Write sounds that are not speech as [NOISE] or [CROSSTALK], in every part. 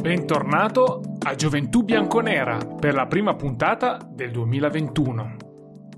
Bentornato a Gioventù Bianconera per la prima puntata del 2021.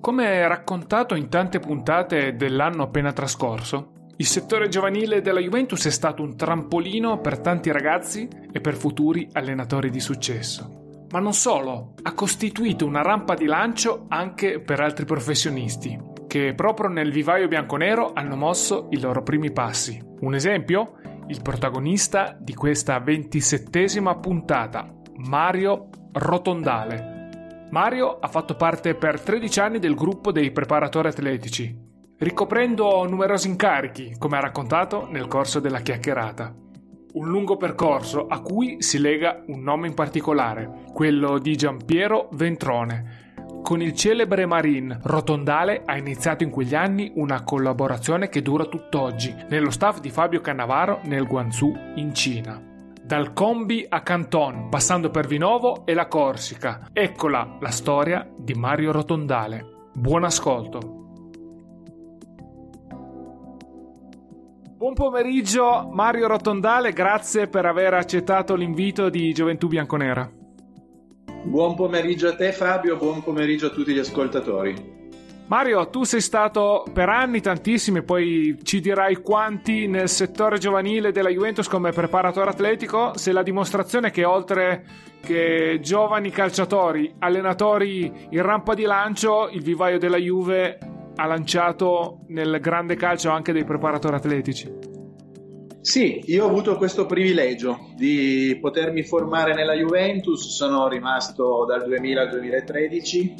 Come raccontato in tante puntate dell'anno appena trascorso, il settore giovanile della Juventus è stato un trampolino per tanti ragazzi e per futuri allenatori di successo. Ma non solo, ha costituito una rampa di lancio anche per altri professionisti, che proprio nel vivaio bianconero hanno mosso i loro primi passi. Un esempio? Il protagonista di questa ventisettesima puntata, Mario Rotondale. Mario ha fatto parte per 13 anni del gruppo dei preparatori atletici, ricoprendo numerosi incarichi, come ha raccontato nel corso della chiacchierata. Un lungo percorso a cui si lega un nome in particolare, quello di Giampiero Ventrone, con il celebre Marine Rotondale ha iniziato in quegli anni una collaborazione che dura tutt'oggi nello staff di Fabio Cannavaro nel Guangzhou in Cina. Dal Combi a Canton, passando per Vinovo e la Corsica. Eccola la storia di Mario Rotondale. Buon ascolto. Buon pomeriggio Mario Rotondale, grazie per aver accettato l'invito di Gioventù Bianconera. Buon pomeriggio a te Fabio, buon pomeriggio a tutti gli ascoltatori. Mario, tu sei stato per anni tantissimi, poi ci dirai quanti nel settore giovanile della Juventus come preparatore atletico, sei la dimostrazione che oltre che giovani calciatori, allenatori in rampa di lancio, il vivaio della Juve ha lanciato nel grande calcio anche dei preparatori atletici. Sì, io ho avuto questo privilegio di potermi formare nella Juventus, sono rimasto dal 2000 al 2013,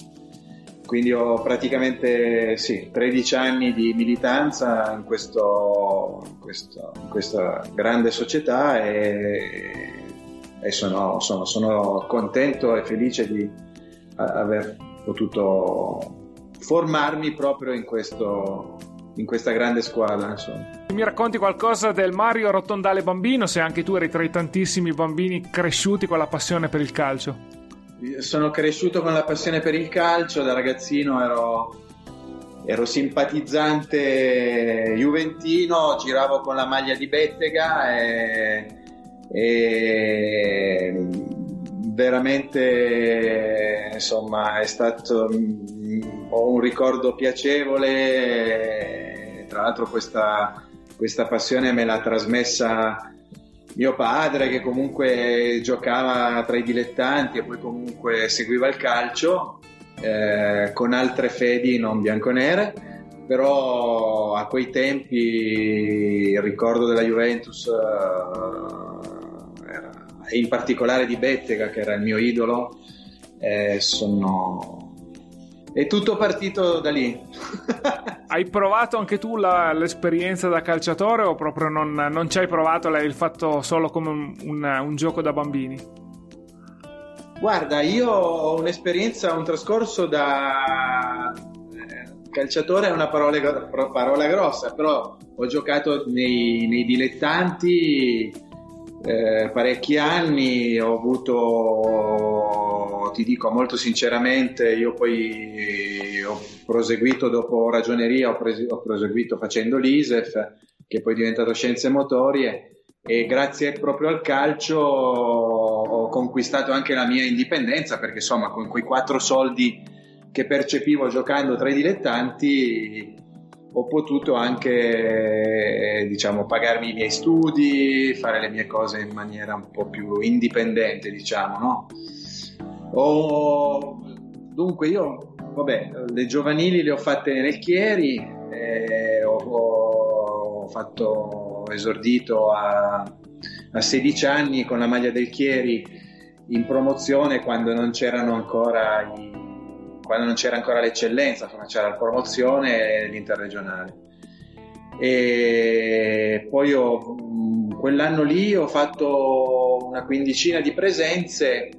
quindi ho praticamente sì, 13 anni di militanza in, questo, questo, in questa grande società e, e sono, sono, sono contento e felice di aver potuto formarmi proprio in questo, in questa grande squadra. Insomma. Mi racconti qualcosa del Mario Rotondale bambino, se anche tu eri tra i tantissimi bambini cresciuti con la passione per il calcio? Sono cresciuto con la passione per il calcio, da ragazzino ero, ero simpatizzante juventino, giravo con la maglia di Bettega e, e veramente insomma è stato ho un ricordo piacevole tra l'altro questa, questa passione me l'ha trasmessa mio padre che comunque giocava tra i dilettanti e poi comunque seguiva il calcio eh, con altre fedi non bianconere però a quei tempi il ricordo della Juventus eh, era, in particolare di Bettega che era il mio idolo eh, sono è tutto partito da lì. [LAUGHS] hai provato anche tu la, l'esperienza da calciatore o proprio non, non ci hai provato? L'hai fatto solo come un, un, un, gioco da bambini? Guarda, io ho un'esperienza, un trascorso da eh, calciatore è una parola, parola grossa, però ho giocato nei, nei dilettanti eh, parecchi anni, ho avuto, ti dico molto sinceramente, io poi ho proseguito dopo ragioneria, ho, pres- ho proseguito facendo l'ISEF, che poi è diventato scienze motorie e grazie proprio al calcio ho conquistato anche la mia indipendenza perché insomma con quei quattro soldi che percepivo giocando tra i dilettanti ho potuto anche diciamo, pagarmi i miei studi, fare le mie cose in maniera un po' più indipendente, diciamo, no? Ho, dunque io, vabbè, le giovanili le ho fatte nel Chieri, eh, ho, ho, fatto esordito a, a 16 anni con la maglia del Chieri in promozione quando non c'erano ancora i quando non c'era ancora l'eccellenza, insomma, c'era la promozione e l'interregionale. E poi ho, quell'anno lì ho fatto una quindicina di presenze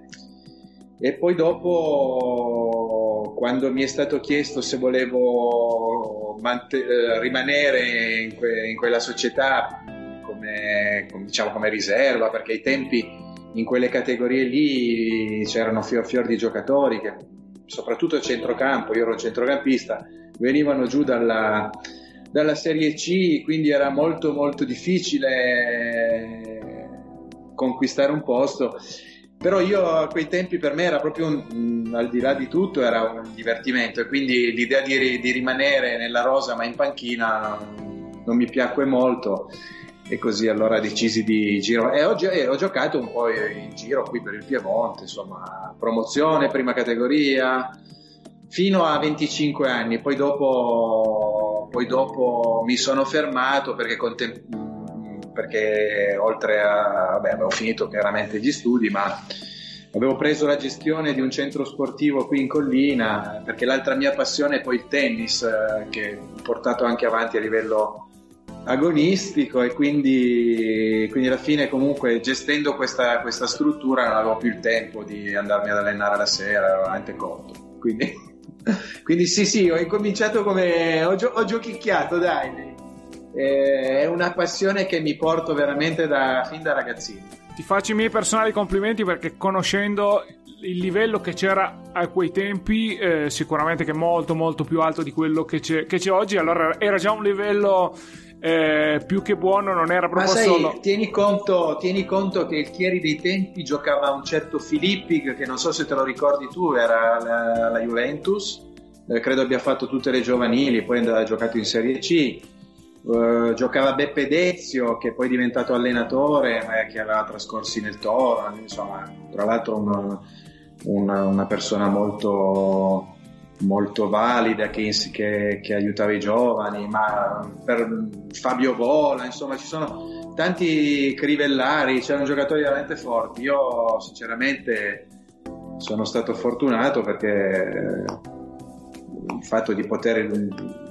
e poi dopo quando mi è stato chiesto se volevo mant- eh, rimanere in, que- in, quella società come, come, diciamo, come riserva perché ai tempi in quelle categorie lì c'erano fior fior di giocatori che soprattutto a centrocampo, io ero centrocampista, venivano giù dalla, dalla Serie C, quindi era molto molto difficile conquistare un posto. Però io a quei tempi per me era proprio un, al di là di tutto era un divertimento e quindi l'idea di, di rimanere nella rosa ma in panchina non mi piacque molto e così allora decisi di giro e oggi ho giocato un po' in giro qui per il Piemonte insomma promozione prima categoria fino a 25 anni. Poi dopo, poi dopo mi sono fermato perché, contem- perché oltre a vabbè avevo finito chiaramente gli studi ma avevo preso la gestione di un centro sportivo qui in collina perché l'altra mia passione è poi il tennis eh, che ho portato anche avanti a livello agonistico e quindi, quindi alla fine comunque gestendo questa, questa, struttura non avevo più il tempo di andarmi ad allenare la sera, ero veramente corto. Quindi, [LAUGHS] quindi sì sì, ho incominciato come... ho, gio- ho giochicchiato, dai. Eh, è una passione che mi porto veramente da, fin da ragazzino. Ti faccio i miei personali complimenti perché conoscendo il livello che c'era a quei tempi eh, sicuramente che è molto molto più alto di quello che c'è, che c'è oggi allora era già un livello eh, più che buono non era proprio Ma sai, solo. Tieni conto, tieni conto che il Chieri dei tempi giocava un certo Filippi, che non so se te lo ricordi tu, era la, la Juventus, eh, credo abbia fatto tutte le giovanili, poi ha giocato in Serie C. Uh, giocava Beppe Dezio, che poi è diventato allenatore, eh, che aveva trascorsi nel Toro, insomma, tra l'altro un, una, una persona molto molto valida che, che, che, aiutava i giovani, ma per Fabio Vola, insomma ci sono tanti crivellari, c'erano giocatori veramente forti. Io sinceramente sono stato fortunato perché il fatto di poter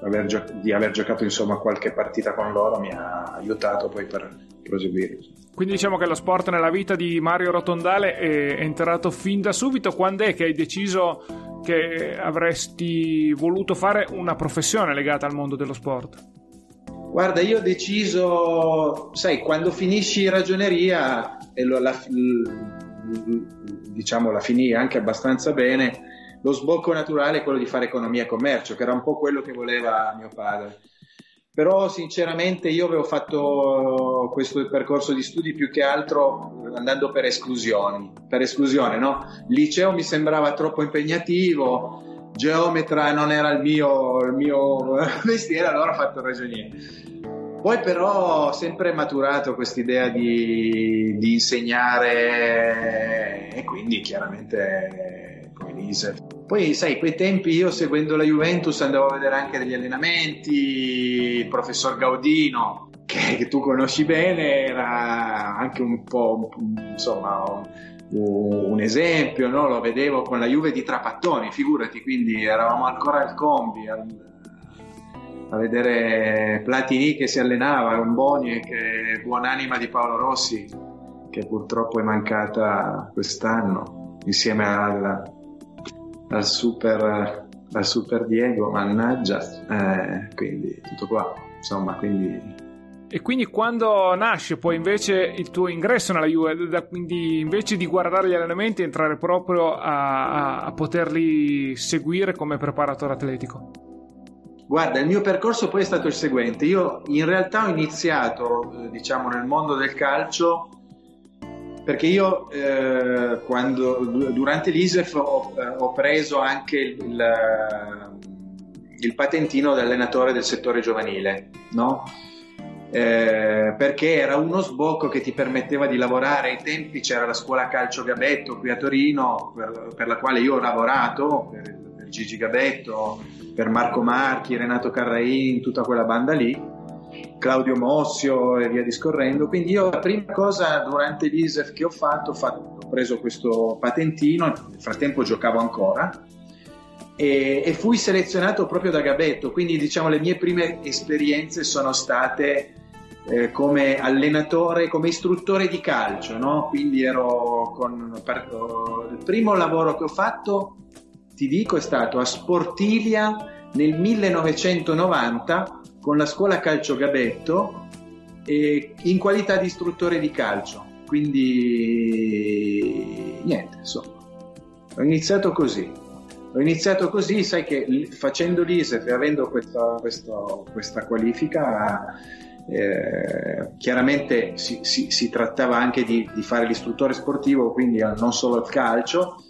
aver, gio- di aver giocato insomma qualche partita con loro mi ha aiutato poi per proseguire. Quindi diciamo che lo sport nella vita di Mario Rotondale è entrato fin da subito. Quando è che hai deciso che avresti voluto fare una professione legata al mondo dello sport? Guarda, io ho deciso, sai, quando finisci ragioneria e lo, la, diciamo la finì anche abbastanza bene, lo sbocco naturale è quello di fare economia e commercio, che era un po' quello che voleva mio padre però sinceramente io avevo fatto questo percorso di studi più che altro andando per esclusioni, per esclusione, no? Liceo mi sembrava troppo impegnativo, geometra non era il mio, il mio [LAUGHS] mestiere, allora ho fatto ragioniere. Poi però ho sempre maturato quest'idea di, di insegnare e quindi chiaramente come l'ISEF poi, sai, quei tempi io seguendo la Juventus andavo a vedere anche degli allenamenti, il professor Gaudino, che, che tu conosci bene, era anche un po', insomma, un, esempio, no? lo vedevo con la Juve di Trapattoni, figurati, quindi eravamo ancora al combi, al, a vedere Platini che si allenava, un Boni che buonanima di Paolo Rossi, che purtroppo è mancata quest'anno, insieme alla al super, al super Diego, mannaggia, eh, quindi tutto qua, insomma, quindi... E quindi quando nasce poi invece il tuo ingresso nella Juve, da, quindi invece di guardare gli allenamenti entrare proprio a, a, a poterli seguire come preparatore atletico? Guarda, il mio percorso poi è stato il seguente. Io in realtà ho iniziato, eh, diciamo, nel mondo del calcio perché io eh, quando, durante l'ISEF ho, ho preso anche il, il, patentino da allenatore del settore giovanile, no? Eh, perché era uno sbocco che ti permetteva di lavorare. Ai tempi c'era la scuola calcio Gabetto qui a Torino, per, per la quale io ho lavorato, per, per Gigi Gabetto, per Marco Marchi, Renato Carrain, tutta quella banda lì Claudio Mossio e via discorrendo. Quindi io la prima cosa durante l'ISEF che ho fatto, ho, fatto, ho preso questo patentino, nel frattempo giocavo ancora e, e, fui selezionato proprio da Gabetto, quindi diciamo le mie prime esperienze sono state eh, come allenatore, come istruttore di calcio, no? quindi ero con, per, il primo lavoro che ho fatto, ti dico, è stato a Sportilia nel 1990 con la scuola calcio Gabetto in qualità di istruttore di calcio. Quindi niente, insomma, ho iniziato così. Ho iniziato così, sai che facendo l'ISEF e avendo questa, questa, questa qualifica Eh, chiaramente si, si, si, trattava anche di, di, fare l'istruttore sportivo, quindi non solo il calcio,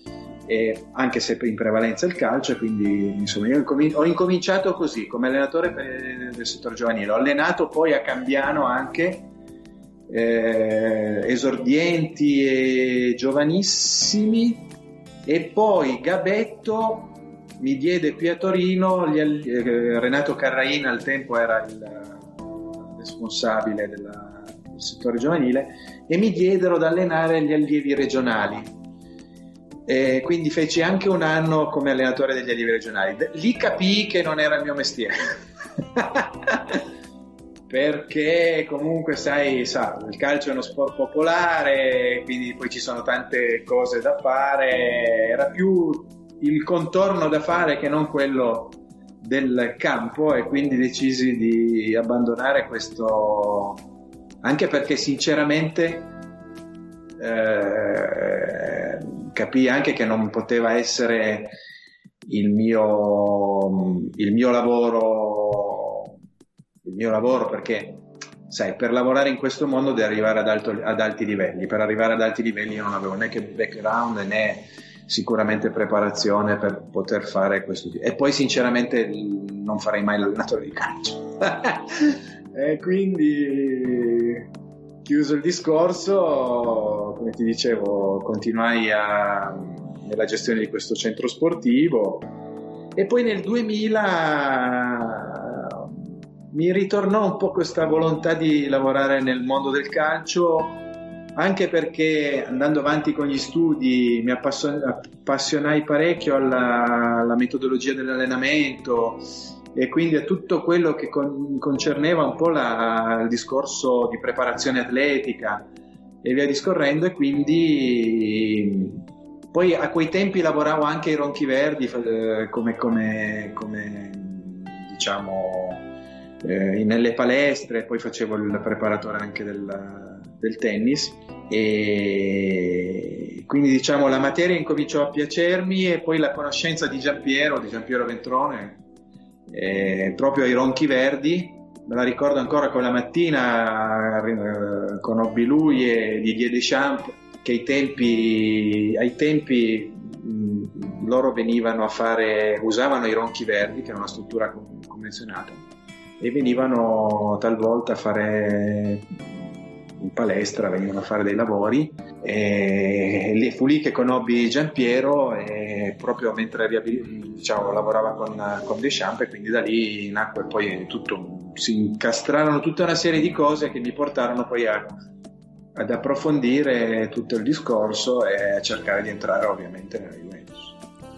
eh, anche se in prevalenza il calcio, quindi insomma io ho incominciato così come allenatore del settore giovanile, ho allenato poi a Cambiano anche eh, esordienti e giovanissimi e poi Gabetto mi diede qui a Torino gli, eh, Renato Carraina al tempo era il responsabile della, del settore giovanile e mi diedero ad allenare gli allievi regionali e quindi feci anche un anno come allenatore degli allievi regionali. Lì capii che non era il mio mestiere. [LAUGHS] Perché comunque sai, sa, il calcio è uno sport popolare, quindi poi ci sono tante cose da fare, era più il contorno da fare che non quello del campo e quindi decisi di abbandonare questo anche perché sinceramente eh, capii anche che non poteva essere il mio, il mio lavoro il mio lavoro perché sai per lavorare in questo mondo devi arrivare ad, alto, ad alti livelli per arrivare ad alti livelli io non avevo né background né sicuramente preparazione per poter fare questo. E poi sinceramente non farei mai l'allenatore di calcio. [LAUGHS] e quindi chiuso il discorso, come ti dicevo, continuai a, nella gestione di questo centro sportivo. E poi nel 2000 mi ritornò un po' questa volontà di lavorare nel mondo del calcio anche perché andando avanti con gli studi mi appassionai parecchio alla, alla metodologia dell'allenamento e quindi a tutto quello che con, concerneva un po' la, il discorso di preparazione atletica e via discorrendo e quindi poi a quei tempi lavoravo anche ai Ronchi Verdi eh, come, come, come diciamo eh, nelle palestre poi facevo il preparatore anche del del tennis e quindi diciamo la materia incominciò a piacermi e poi la conoscenza di Giampiero, di Giampiero Ventrone, eh, proprio ai Ronchi Verdi, me la ricordo ancora quella mattina eh, conobbi lui e Didier Deschamps che ai tempi, ai tempi loro venivano a fare, usavano i Ronchi Verdi che è una struttura convenzionata e venivano talvolta a fare in palestra, venivano a fare dei lavori e fu lì che conobbi Giampiero e proprio mentre diciamo, lavorava con, con Deschamps e quindi da lì nacque poi tutto, si incastrarono tutta una serie di cose che mi portarono poi a, ad approfondire tutto il discorso e a cercare di entrare ovviamente nella Juventus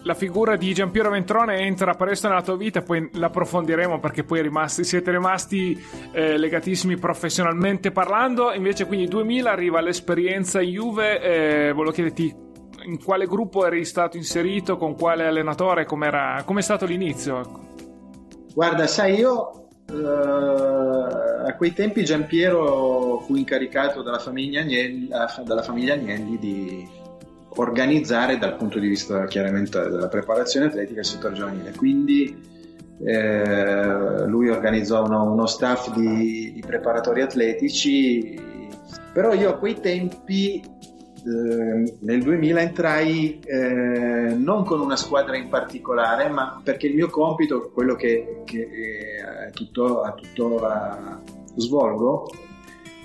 la figura di Giampiero Ventrone entra presto nella tua vita, poi l'approfondiremo perché poi rimasti, siete rimasti eh, legatissimi professionalmente parlando. Invece, quindi 2000 arriva l'esperienza Juve. Eh, volevo chiederti in quale gruppo eri stato inserito, con quale allenatore, com'era, com'è stato l'inizio? Ecco. Guarda, sai, io eh, a quei tempi Giampiero fu incaricato dalla famiglia Agnelli, dalla famiglia Agnelli di organizzare dal punto di vista chiaramente della preparazione atletica il settore giovanile. Quindi eh, lui organizzò uno, uno staff di, di, preparatori atletici, però io a quei tempi eh, nel 2000 entrai eh, non con una squadra in particolare, ma perché il mio compito, quello che, che eh, tuttora, tuttora svolgo,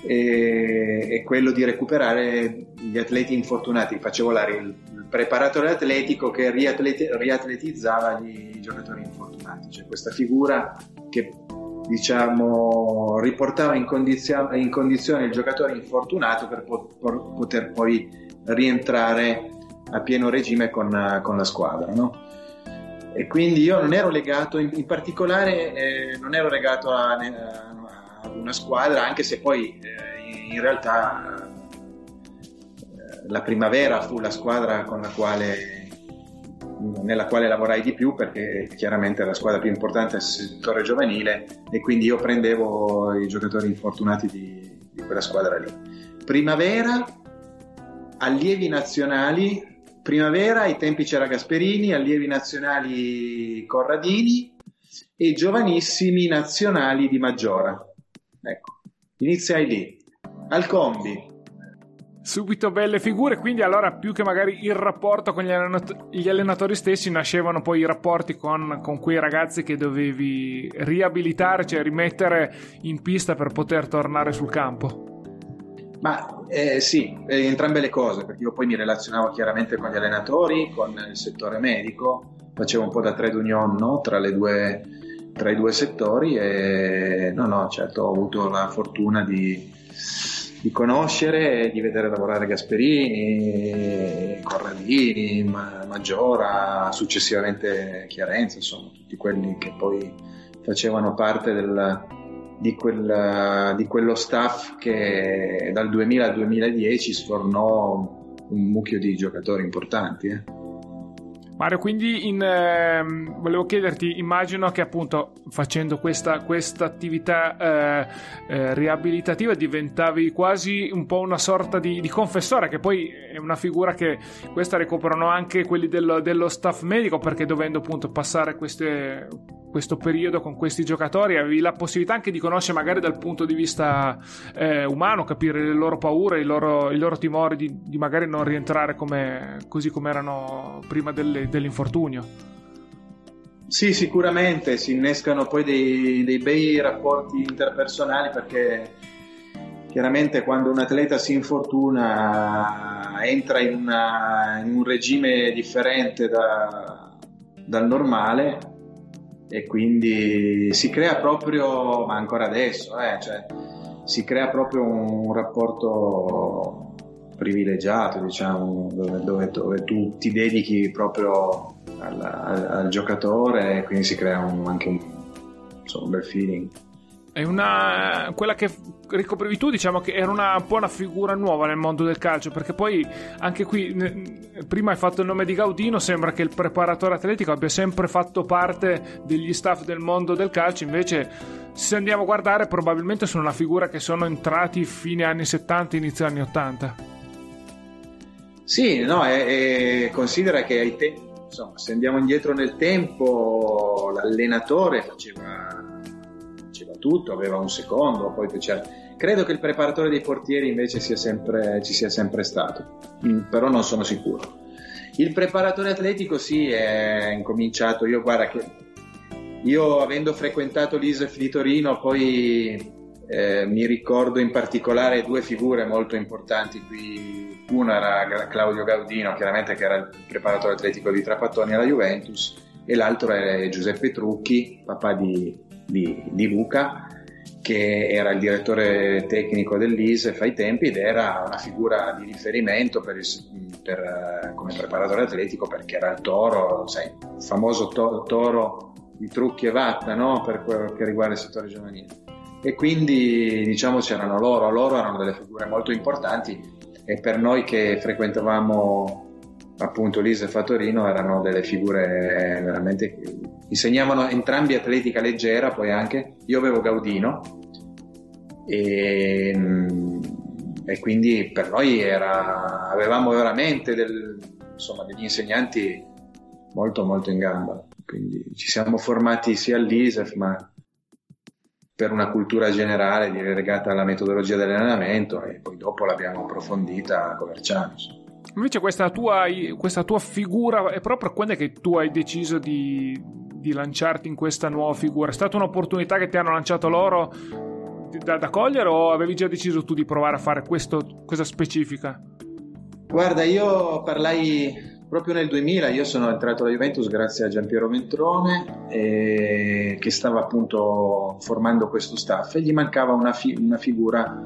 è quello di recuperare gli atleti infortunati. Facevo la, il, il preparatore atletico che riatleti, riatletizzava gli, giocatori infortunati, cioè questa figura che diciamo riportava in, condizio, in condizione il giocatore infortunato per po- poter poi rientrare a pieno regime con, con la squadra. No? E quindi io non ero legato, in, in particolare eh, non ero legato a, a una squadra, anche se poi eh, in realtà eh, la primavera fu la squadra con la quale nella quale lavorai di più perché chiaramente è la squadra più importante del settore giovanile e quindi io prendevo i giocatori infortunati di, di quella squadra lì. Primavera, allievi nazionali, primavera ai tempi c'era Gasperini, allievi nazionali Corradini e giovanissimi nazionali di Maggiora. Ecco. iniziai lì, al combi, subito belle figure, quindi allora più che magari il rapporto con gli, allenat- gli allenatori stessi nascevano poi i rapporti con, con, quei ragazzi che dovevi riabilitare, cioè rimettere in pista per poter tornare sul campo. Ma eh, sì, eh, entrambe le cose, perché io poi mi relazionavo chiaramente con gli allenatori, con il settore medico, facevo un po' da trade union no? tra, due, tra i due settori e no, no, certo ho avuto la fortuna di di conoscere, di vedere lavorare Gasperini, Corradini, Maggiora, successivamente Chiarenza, insomma, tutti quelli che poi facevano parte del, di, quel, di, quello staff che dal 2000 al 2010 sfornò un mucchio di giocatori importanti. Eh. Mario, quindi in, eh, volevo chiederti, immagino che appunto facendo questa, questa attività eh, eh, riabilitativa diventavi quasi un po' una sorta di, di, confessore, che poi è una figura che questa ricoprono anche quelli dello, dello staff medico, perché dovendo appunto passare queste, questo periodo con questi giocatori avevi la possibilità anche di conoscere magari dal punto di vista eh, umano, capire le loro paure, i loro, i loro timori di, di, magari non rientrare come, così come erano prima delle, dell'infortunio. Sì, sicuramente si innescano poi dei, dei bei rapporti interpersonali perché chiaramente quando un atleta si infortuna entra in, una, in un regime differente da, dal normale e quindi si crea proprio, ma ancora adesso, eh, cioè, si crea proprio un rapporto privilegiato, diciamo, dove, dove, dove tu ti dedichi proprio al, al, al, giocatore e quindi si crea un, anche un, insomma, un bel feeling. È una, quella che ricoprivi tu, diciamo che era una, una figura nuova nel mondo del calcio, perché poi anche qui, ne, prima hai fatto il nome di Gaudino, sembra che il preparatore atletico abbia sempre fatto parte degli staff del mondo del calcio, invece se andiamo a guardare probabilmente sono una figura che sono entrati fine anni 70, inizio anni 80. Sì, no, e, e considera che ai tempi, insomma, se andiamo indietro nel tempo, l'allenatore faceva tutto, aveva un secondo, poi c'era. Credo che il preparatore dei portieri invece sia sempre, ci sia sempre stato, mm, però non sono sicuro. Il preparatore atletico sì, è incominciato, io guarda che io avendo frequentato l'ISEF di Torino poi eh, mi ricordo in particolare due figure molto importanti qui uno era Claudio Gaudino, chiaramente che era il preparatore atletico di Trapattoni alla Juventus, e l'altro era Giuseppe Trucchi, papà di, di, di Luca, che era il direttore tecnico dell'ISEF ai tempi ed era una figura di riferimento per il, per, come preparatore atletico perché era il toro, sai, il famoso to, toro di trucchi e vatta no? per quello che riguarda il settore giovanile. E quindi diciamo c'erano loro, loro erano delle figure molto importanti e per noi che frequentavamo appunto l'ISEF a Torino erano delle figure veramente insegnavano entrambi atletica leggera poi anche io avevo Gaudino e, e quindi per noi era, avevamo veramente del, insomma, degli insegnanti molto molto in gamba quindi ci siamo formati sia all'ISEF ma per una cultura generale legata alla metodologia dell'allenamento e poi dopo l'abbiamo approfondita a Coverciano. Invece questa tua, questa tua, figura è proprio quando è che tu hai deciso di, di, lanciarti in questa nuova figura? È stata un'opportunità che ti hanno lanciato loro da, da cogliere o avevi già deciso tu di provare a fare questo, questa specifica? Guarda, io parlai proprio nel 2000 io sono entrato alla Juventus grazie a Giampiero Ventrone eh, che stava appunto formando questo staff e gli mancava una, fi- una figura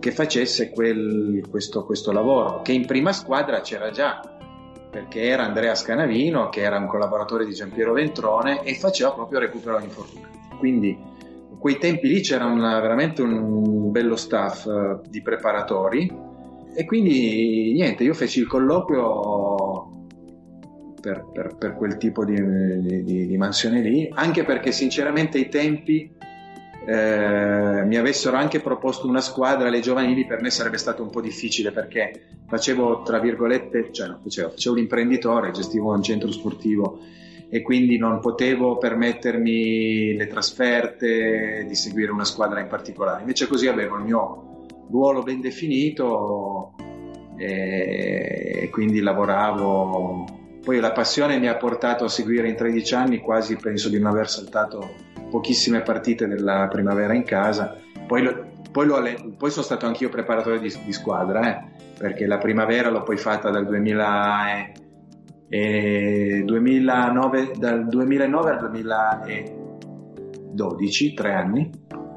che facesse quel, questo, questo, lavoro che in prima squadra c'era già perché era Andrea Scanavino che era un collaboratore di Giampiero Ventrone e faceva proprio recupero agli infortunati quindi in quei tempi lì c'era una, veramente un bello staff uh, di preparatori. E quindi niente io feci il colloquio per, per, per quel tipo di, di, di, mansione lì, anche perché sinceramente i tempi eh, mi avessero anche proposto una squadra alle giovanili, per me sarebbe stato un po' difficile perché facevo, tra virgolette, cioè no, facevo, facevo l'imprenditore, gestivo un centro sportivo e quindi non potevo permettermi le trasferte di seguire una squadra in particolare. Invece così avevo il mio ruolo ben definito e quindi lavoravo. Poi la passione mi ha portato a seguire in 13 anni quasi penso di non aver saltato pochissime partite della primavera in casa. Poi, lo, poi, lo, poi sono stato anch'io preparatore di, di squadra, eh, perché la primavera l'ho poi fatta dal 2000 e, e 2009, dal 2009 al 2012, tre anni,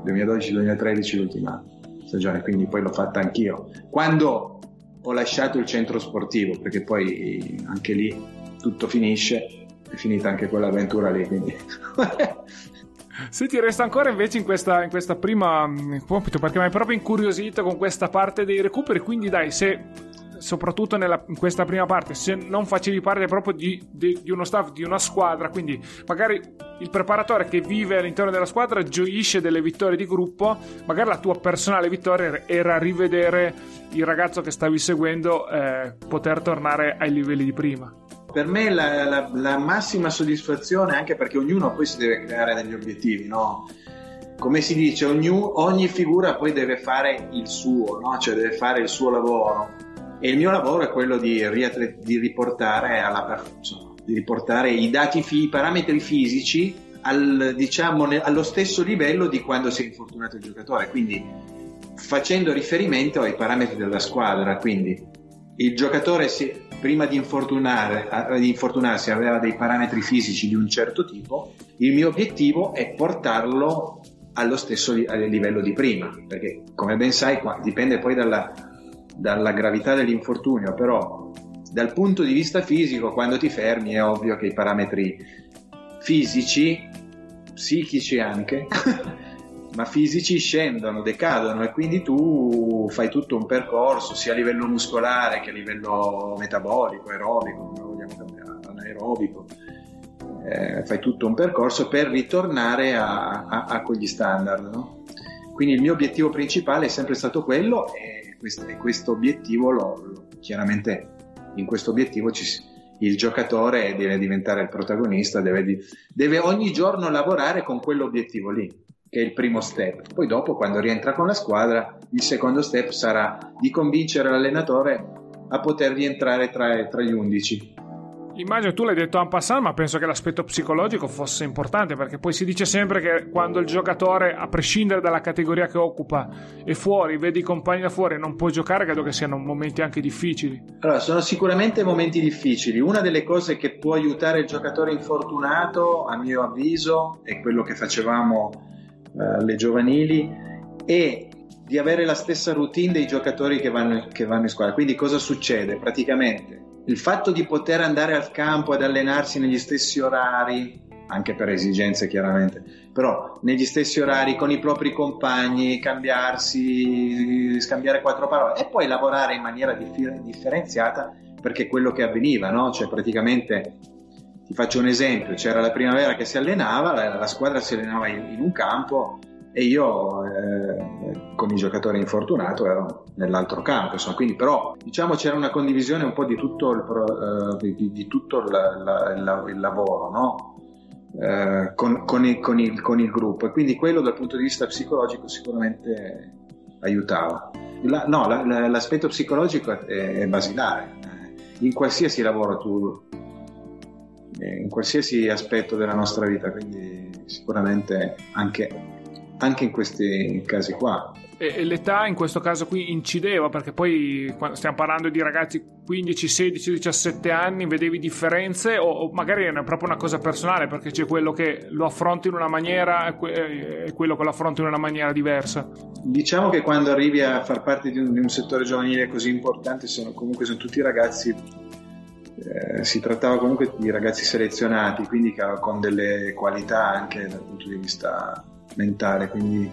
2012-2013 l'ultima stagione, quindi poi l'ho fatta anch'io. Quando ho lasciato il centro sportivo, perché poi anche lì tutto finisce, è finita anche quell'avventura lì, quindi... [LAUGHS] [LAUGHS] Senti, resta ancora invece in questa, in questa prima mm, compito perché mi hai proprio incuriosito con questa parte dei recuperi. Quindi, dai, se soprattutto nella, in questa prima parte, se non facevi parte proprio di, di, di, uno staff, di una squadra, quindi magari il preparatore che vive all'interno della squadra gioisce delle vittorie di gruppo, magari la tua personale vittoria era rivedere il ragazzo che stavi seguendo eh, poter tornare ai livelli di prima per me la, la, la, massima soddisfazione, anche perché ognuno poi si deve creare degli obiettivi, no? Come si dice, ogni, ogni figura poi deve fare il suo, no? Cioè deve fare il suo lavoro. E il mio lavoro è quello di, riatre- di riportare, alla, insomma, di riportare i dati, i parametri fisici al, diciamo, ne, allo stesso livello di quando si è infortunato il giocatore. Quindi facendo riferimento ai parametri della squadra. Quindi il giocatore si, prima di, di, infortunarsi aveva dei parametri fisici di un certo tipo, il mio obiettivo è portarlo allo stesso livello di prima, perché come ben sai qua, dipende poi dalla, dalla gravità dell'infortunio, però dal punto di vista fisico quando ti fermi è ovvio che i parametri fisici, psichici anche, [LAUGHS] ma fisici scendono, decadono e quindi tu fai tutto un percorso sia a livello muscolare che a livello metabolico, aerobico, anaerobico. Eh, fai tutto un percorso per ritornare a, a, a quegli standard. No? Quindi il mio obiettivo principale è sempre stato quello e questo, e questo obiettivo lo, lo, chiaramente in questo obiettivo ci, il giocatore deve diventare il protagonista, deve, deve ogni giorno lavorare con quell'obiettivo lì che è il primo step. Poi dopo, quando rientra con la squadra, il secondo step sarà di convincere l'allenatore a poter rientrare tra, tra gli undici. Immagino tu l'hai detto en passant, ma penso che l'aspetto psicologico fosse importante perché poi si dice sempre che quando il giocatore, a prescindere dalla categoria che occupa, è fuori, vede i compagni da fuori e non può giocare, credo che siano momenti anche difficili. Allora, sono sicuramente momenti difficili. Una delle cose che può aiutare il giocatore infortunato, a mio avviso, è quello che facevamo alle giovanili e di avere la stessa routine dei giocatori che vanno, che vanno in squadra. Quindi cosa succede? Praticamente il fatto di poter andare al campo ad allenarsi negli stessi orari, anche per esigenze chiaramente, però negli stessi orari con i propri compagni, cambiarsi, scambiare quattro parole e poi lavorare in maniera differenziata perché quello che avveniva, no? Cioè praticamente ti faccio un esempio, c'era la primavera che si allenava, la, la squadra si allenava in, in, un campo e io eh, con i giocatori infortunato ero nell'altro campo, insomma, quindi però diciamo c'era una condivisione un po' di tutto il, uh, di, di tutto la, la, la, il lavoro, no? Uh, con, con, il, con, il, con, il, gruppo e quindi quello dal punto di vista psicologico sicuramente aiutava. La, no, l'aspetto psicologico è, è basilare. In qualsiasi lavoro tu in qualsiasi aspetto della nostra vita, quindi sicuramente anche, anche in questi casi qua. E, l'età in questo caso qui incideva perché poi stiamo parlando di ragazzi 15, 16, 17 anni, vedevi differenze o, o magari è proprio una cosa personale perché c'è quello che lo affronta in una maniera e quello che lo affronta in una maniera diversa? Diciamo che quando arrivi a far parte di un, di un settore giovanile così importante sono comunque sono tutti ragazzi eh, si trattava comunque di ragazzi selezionati, quindi con delle qualità anche dal punto di vista mentale, quindi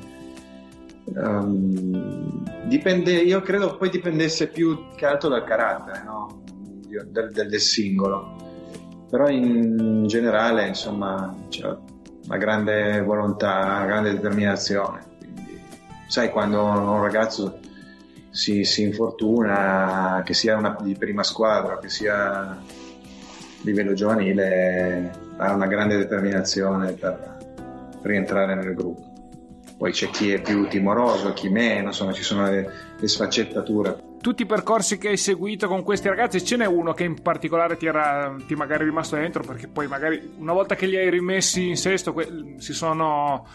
um, dipende, io credo poi dipendesse più che altro dal carattere no? del, del, del, singolo, però in generale insomma c'è una grande volontà, una grande determinazione, quindi sai quando un ragazzo si, si infortuna, che sia una di prima squadra, che sia a livello giovanile, ha una grande determinazione per rientrare nel gruppo. Poi c'è chi è più timoroso, chi meno, insomma ci sono le, le sfaccettature tutti i percorsi che hai seguito con questi ragazzi, ce n'è uno che in particolare ti era ti magari rimasto dentro perché poi magari una volta che li hai rimessi in sesto que- si sono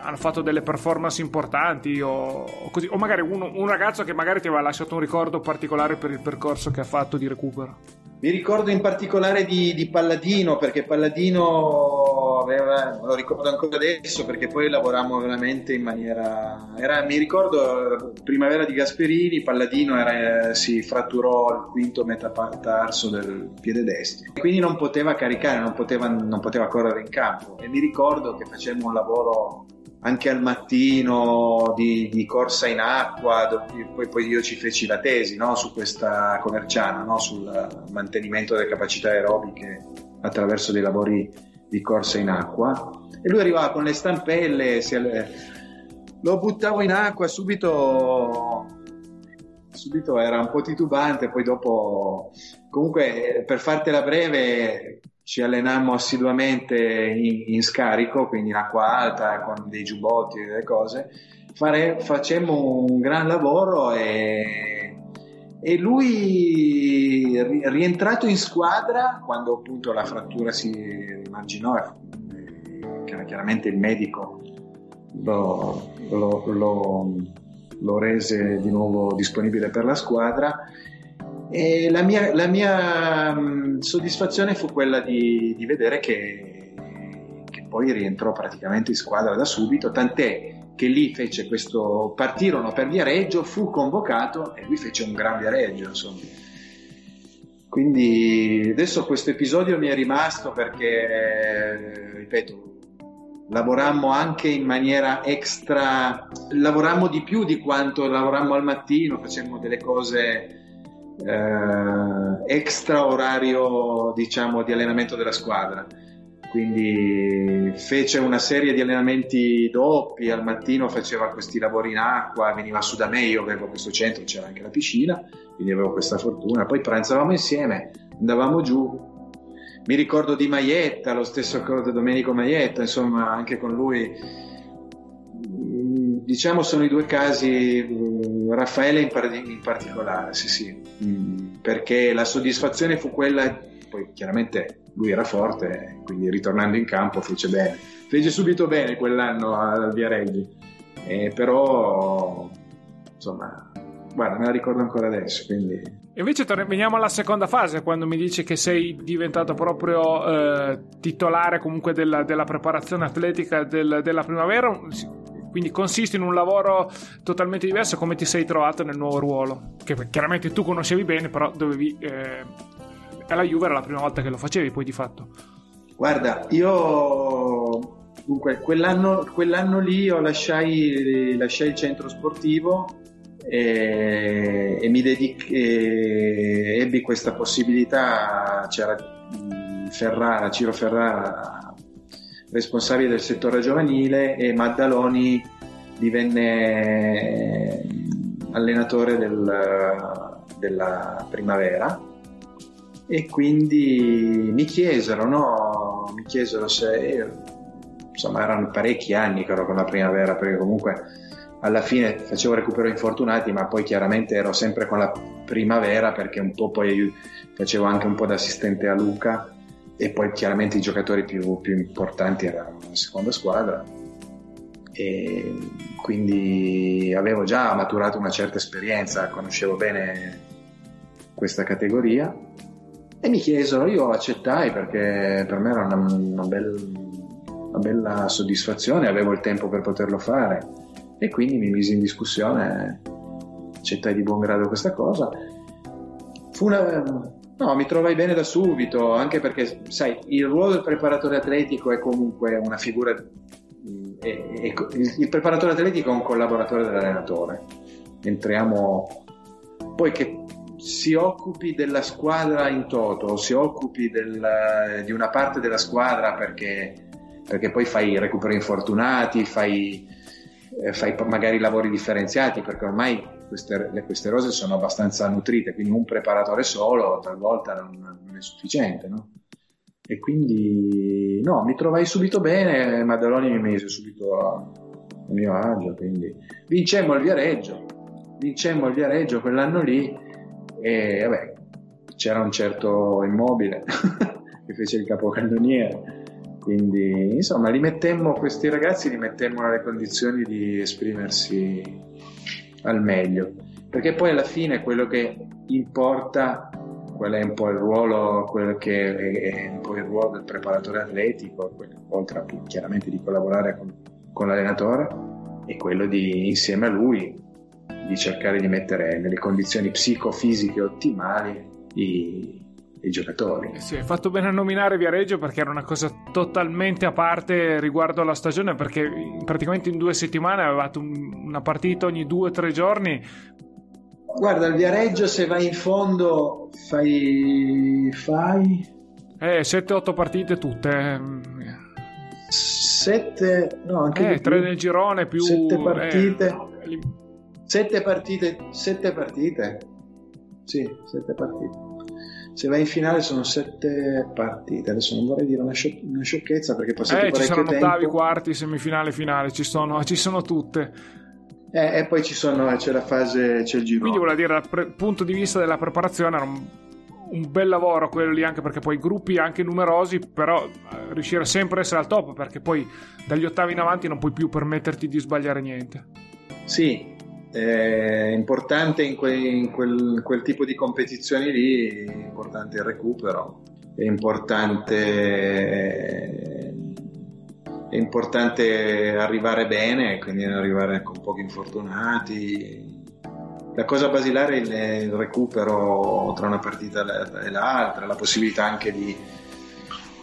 hanno fatto delle performance importanti o, così o magari uno, un ragazzo che magari ti aveva lasciato un ricordo particolare per il percorso che ha fatto di recupero. Mi ricordo in particolare di, di Palladino perché Palladino aveva, lo ricordo ancora adesso perché poi lavorammo veramente in maniera... Era, mi ricordo primavera di Gasperini, Palladino era, si fratturò il quinto metatarso del piede destro quindi non poteva caricare, non poteva, non poteva correre in campo e mi ricordo che facemmo un lavoro anche al mattino di, di corsa in acqua, poi, poi, io ci feci la tesi no? su questa comerciana, no? sul mantenimento delle capacità aerobiche attraverso dei lavori di corsa in acqua e lui arrivava con le stampelle, lo buttavo in acqua subito, subito era un po' titubante, poi dopo comunque per fartela breve ci allenammo assiduamente in, in, scarico, quindi in acqua alta con dei giubbotti e delle cose. Fare, facemmo un gran lavoro e, e lui rientrato in squadra quando appunto la frattura si rimarginò e chiaramente il medico lo, lo, lo, lo rese di nuovo disponibile per la squadra e la mia, la mia mm, soddisfazione fu quella di, di vedere che, che, poi rientrò praticamente in squadra da subito, tant'è che lì fece questo, partirono per Viareggio, fu convocato e lui fece un gran Viareggio, insomma. Quindi adesso questo episodio mi è rimasto perché, ripeto, lavorammo anche in maniera extra, lavorammo di più di quanto lavorammo al mattino, facemmo delle cose eh, extra orario diciamo di allenamento della squadra. Quindi fece una serie di allenamenti doppi al mattino faceva questi lavori in acqua veniva su da me io avevo questo centro c'era anche la piscina quindi avevo questa fortuna. Poi pranzavamo insieme andavamo giù. Mi ricordo di Maietta lo stesso Domenico Maietta insomma anche con lui diciamo sono i due casi, mm, Raffaele in, par- in particolare, sì sì, mm, perché la soddisfazione fu quella, poi chiaramente lui era forte, quindi ritornando in campo fece bene, fece subito bene quell'anno al Viareggi, eh, però insomma, guarda, me la ricordo ancora adesso, quindi... Invece veniamo alla seconda fase, quando mi dici che sei diventato proprio eh, titolare comunque della, della preparazione atletica del, della primavera quindi consiste in un lavoro totalmente diverso come ti sei trovato nel nuovo ruolo, che chiaramente tu conoscevi bene, però dovevi... Eh, alla Juve era la prima volta che lo facevi poi di fatto. Guarda, io dunque quell'anno, quell'anno lì io lasciai, lasciai il centro sportivo e, e mi dedic- e ebbi questa possibilità, c'era Ferrara, Ciro Ferrara responsabile del settore giovanile e Maddaloni divenne allenatore del, della primavera e quindi mi chiesero, no? mi chiesero se insomma erano parecchi anni che ero con la primavera perché comunque alla fine facevo recupero infortunati ma poi chiaramente ero sempre con la primavera perché un po' poi facevo anche un po' da assistente a Luca e poi chiaramente i giocatori più, più importanti erano la seconda squadra. E quindi avevo già maturato una certa esperienza, conoscevo bene questa categoria. E mi chiesero, io accettai perché per me era una, una, bel, una bella soddisfazione, avevo il tempo per poterlo fare. E quindi mi misi in discussione, accettai di buon grado questa cosa. Fu una, No, mi trovai bene da subito, anche perché, sai, il ruolo del preparatore atletico è comunque una figura. Mm, è, è, il preparatore atletico è un collaboratore dell'allenatore. Entriamo. Poi che si occupi della squadra in toto, si occupi del, di una parte della squadra perché, perché poi fai recupero infortunati, fai, eh, fai magari lavori differenziati, perché ormai queste, le, queste rose sono abbastanza nutrite, quindi un preparatore solo talvolta non, non è sufficiente. No? E quindi no, mi trovai subito bene, Maddaloni mi mise subito a, a mio agio, quindi vincemmo il Viareggio, vincemmo il Viareggio quell'anno lì e vabbè, c'era un certo immobile [LAUGHS] che fece il capocannoniere quindi insomma li mettemmo questi ragazzi li mettemmo nelle condizioni di esprimersi al meglio. Perché poi alla fine quello che importa qual è un po' il ruolo quello che è un po' il ruolo del preparatore atletico oltre a chiaramente di collaborare con, con l'allenatore è quello di insieme a lui di cercare di mettere nelle condizioni psicofisiche ottimali i, i giocatori. Eh sì, hai fatto bene a nominare Viareggio perché era una cosa totalmente a parte riguardo alla stagione perché praticamente in due settimane avevate un, una partita ogni due o tre giorni. Guarda, il Viareggio se vai in fondo fai... fai... Eh, 7-8 partite tutte. 7... no, anche eh, 3 nel girone più... 7 eh, partite. Eh, 7 partite, 7 partite. Sì, 7 partite se vai in finale sono sette partite. Adesso non vorrei dire una, scio- una sciocchezza perché passato eh, parecchio tempo. Ci sono ottavi, quarti, semifinale, finale, ci sono, ci sono tutte. Eh, e poi ci sono, c'è la fase, c'è il giro. Quindi vuol dire, dal pre- punto di vista della preparazione, era un, un, bel lavoro quello lì, anche perché poi gruppi anche numerosi, però eh, riuscire sempre a essere al top, perché poi dagli ottavi in avanti non puoi più permetterti di sbagliare niente. Sì, è importante in, que, in quel, quel, tipo di competizioni lì, è importante il recupero, è importante, è importante arrivare bene, quindi arrivare con pochi infortunati. La cosa basilare è il recupero tra una partita e l'altra, la possibilità anche di,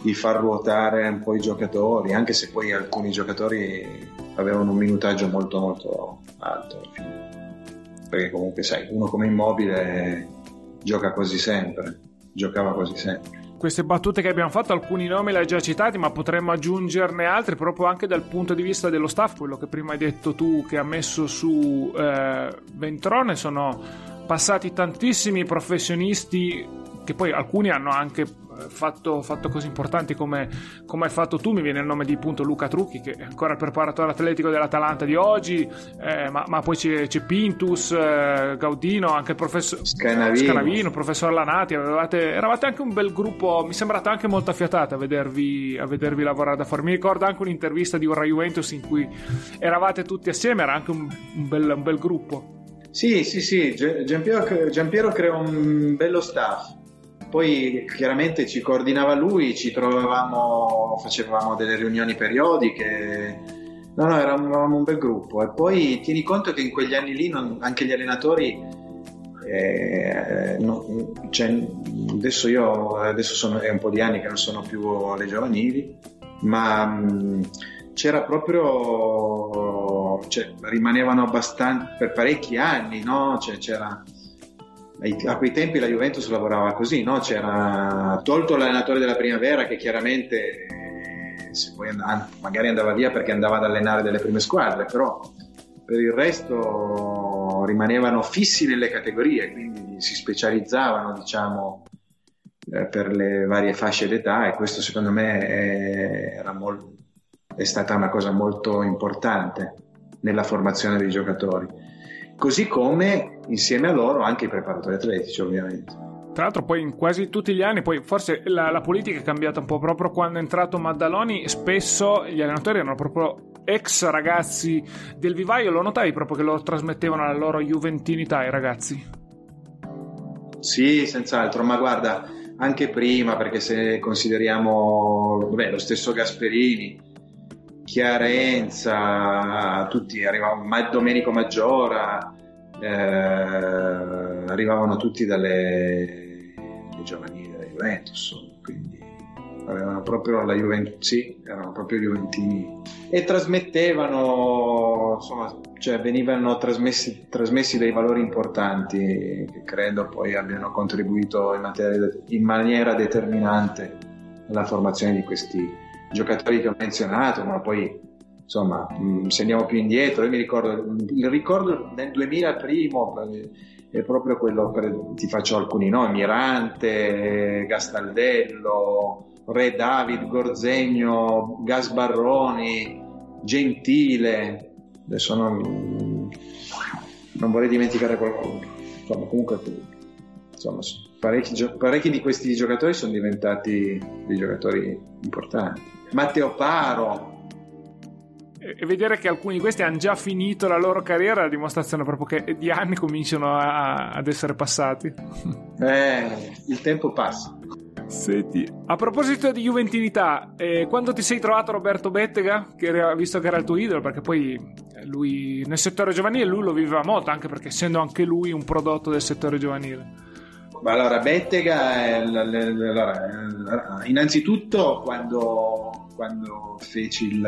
di far ruotare un po' i giocatori, anche se poi alcuni giocatori avevano un minutaggio molto molto alto perché comunque sai uno come immobile gioca quasi sempre giocava quasi sempre. Queste battute che abbiamo fatto, alcuni nomi li hai già citati, ma potremmo aggiungerne altri proprio anche dal punto di vista dello staff, quello che prima hai detto tu che ha messo su eh, Ventrone, sono passati tantissimi professionisti che poi alcuni hanno anche fatto, fatto cose importanti come, come, hai fatto tu, mi viene il nome di appunto Luca Trucchi che è ancora il preparatore atletico dell'Atalanta di oggi, eh, ma, ma, poi c'è, c'è Pintus, eh, Gaudino, anche il professor Scanavino, Scanavino professor Lanati, avevate, eravate anche un bel gruppo, mi sembrate anche molto affiatate a vedervi, a vedervi lavorare da fuori. Mi ricordo anche un'intervista di Ora Juventus in cui eravate tutti assieme, era anche un, un, bel, un bel gruppo. Sì, sì, sì, Giampiero, Giampiero creò un bello staff poi chiaramente ci coordinava lui, ci trovavamo, facevamo delle riunioni periodiche. No, no, eravamo un bel gruppo. E poi tieni conto che in quegli anni lì non, anche gli allenatori. Eh, no, cioè, adesso io adesso sono, è un po' di anni che non sono più alle giovanili, ma mh, c'era proprio. Cioè, rimanevano abbastanza per parecchi anni, no? Cioè, c'era a quei tempi la Juventus lavorava così, no? c'era tolto l'allenatore della primavera che chiaramente eh, and- magari andava via perché andava ad allenare delle prime squadre, però per il resto rimanevano fissi nelle categorie, quindi si specializzavano diciamo eh, per le varie fasce d'età e questo secondo me è, mol- è stata una cosa molto importante nella formazione dei giocatori così come insieme a loro anche i preparatori atletici ovviamente. Tra l'altro poi in quasi tutti gli anni, poi forse la, la, politica è cambiata un po' proprio quando è entrato Maddaloni, spesso gli allenatori erano proprio ex ragazzi del vivaio, lo notavi proprio che lo trasmettevano alla loro juventinità i ragazzi? Sì, senz'altro, ma guarda, anche prima, perché se consideriamo vabbè, lo stesso Gasperini, Chiarenza, tutti arrivavano, Domenico Maggiora, eh, arrivavano tutti dalle giovanili della Juventus, quindi avevano proprio la Juventus, sì, erano proprio Juventini. E trasmettevano, insomma, cioè venivano trasmessi, trasmessi dei valori importanti che credo poi abbiano contribuito in, materia, in maniera determinante alla formazione di questi giocatori che ho menzionato, ma poi insomma, mm, se andiamo più indietro, io mi ricordo, il ricordo nel 2001 è proprio quello, per, ti faccio alcuni nomi, Mirante, Gastaldello, Re David, Gorzegno, Gasbarroni, Gentile, adesso non, non vorrei dimenticare qualcuno, insomma comunque insomma, parecchi, parecchi di questi giocatori sono diventati dei giocatori importanti. Matteo Paro, e vedere che alcuni di questi hanno già finito la loro carriera è la dimostrazione proprio che di anni cominciano a, ad essere passati. Eh, il tempo passa. Senti, a proposito di juventinità, eh, quando ti sei trovato Roberto Bettega, che era, visto che era il tuo idolo, perché poi lui nel settore giovanile lui lo viveva molto, anche perché essendo anche lui un prodotto del settore giovanile. Allora, Bettega, allora, innanzitutto quando quando feci il,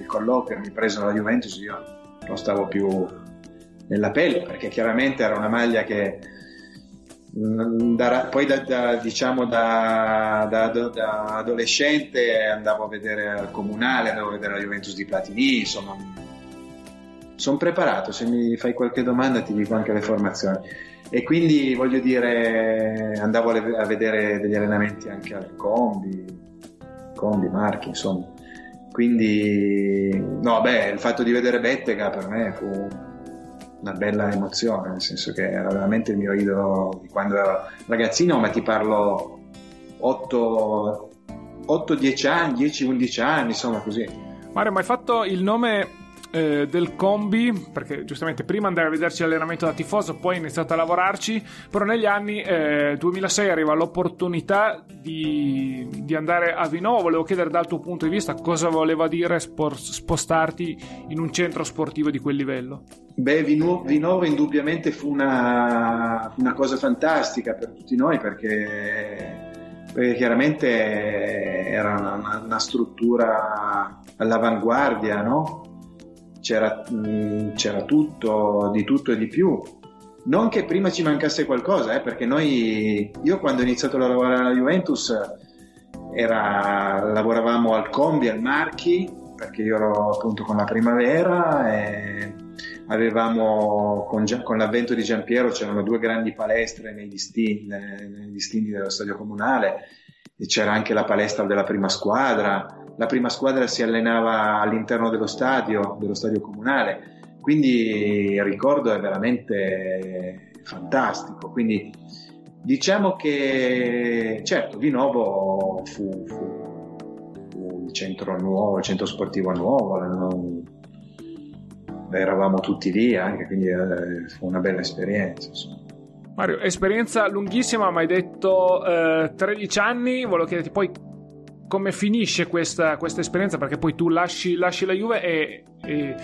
il colloquio mi presero la Juventus io non stavo più nella pelle perché chiaramente era una maglia che mm, da, poi da, da, diciamo da, adolescente andavo a vedere al comunale, andavo a vedere la Juventus di Platini, insomma sono preparato, se mi fai qualche domanda ti dico anche le formazioni e quindi voglio dire andavo a vedere degli allenamenti anche al Combi Combi, Marchi, insomma. Quindi, no, beh, il fatto di vedere Bettega per me fu una bella emozione, nel senso che era veramente il mio idolo di quando ero ragazzino, ma ti parlo 8-10 anni, 10-11 anni, insomma così. Mario, ma hai fatto il nome eh, del combi, perché giustamente prima andare a vederci l'allenamento da tifoso, poi ho iniziato a lavorarci, però negli anni eh, 2006 arriva l'opportunità di, di, andare a Vinovo, volevo chiedere dal tuo punto di vista cosa voleva dire sport, spostarti in un centro sportivo di quel livello. Beh, Vinovo, Vinovo indubbiamente fu una, una, cosa fantastica per tutti noi perché perché chiaramente era una, una struttura all'avanguardia, no? C'era, mh, c'era tutto, di tutto e di più. Non che prima ci mancasse qualcosa, eh, perché noi, io quando ho iniziato a lavorare alla Juventus, era, lavoravamo al Combi, al Marchi, perché io ero appunto con la primavera e avevamo con, con, l'avvento di Giampiero c'erano due grandi palestre nei distinti, nei distinti dello stadio comunale e c'era anche la palestra della prima squadra la prima squadra si allenava all'interno dello stadio, dello stadio comunale, quindi il ricordo è veramente fantastico. Quindi diciamo che certo di nuovo fu, fu, fu il centro nuovo, il centro sportivo nuovo, non, eravamo tutti lì anche, quindi eh, fu una bella esperienza. Insomma. Mario, esperienza lunghissima, ma hai detto eh, 13 anni, volevo chiederti poi come finisce questa, questa, esperienza? Perché poi tu lasci, lasci la Juve e, e,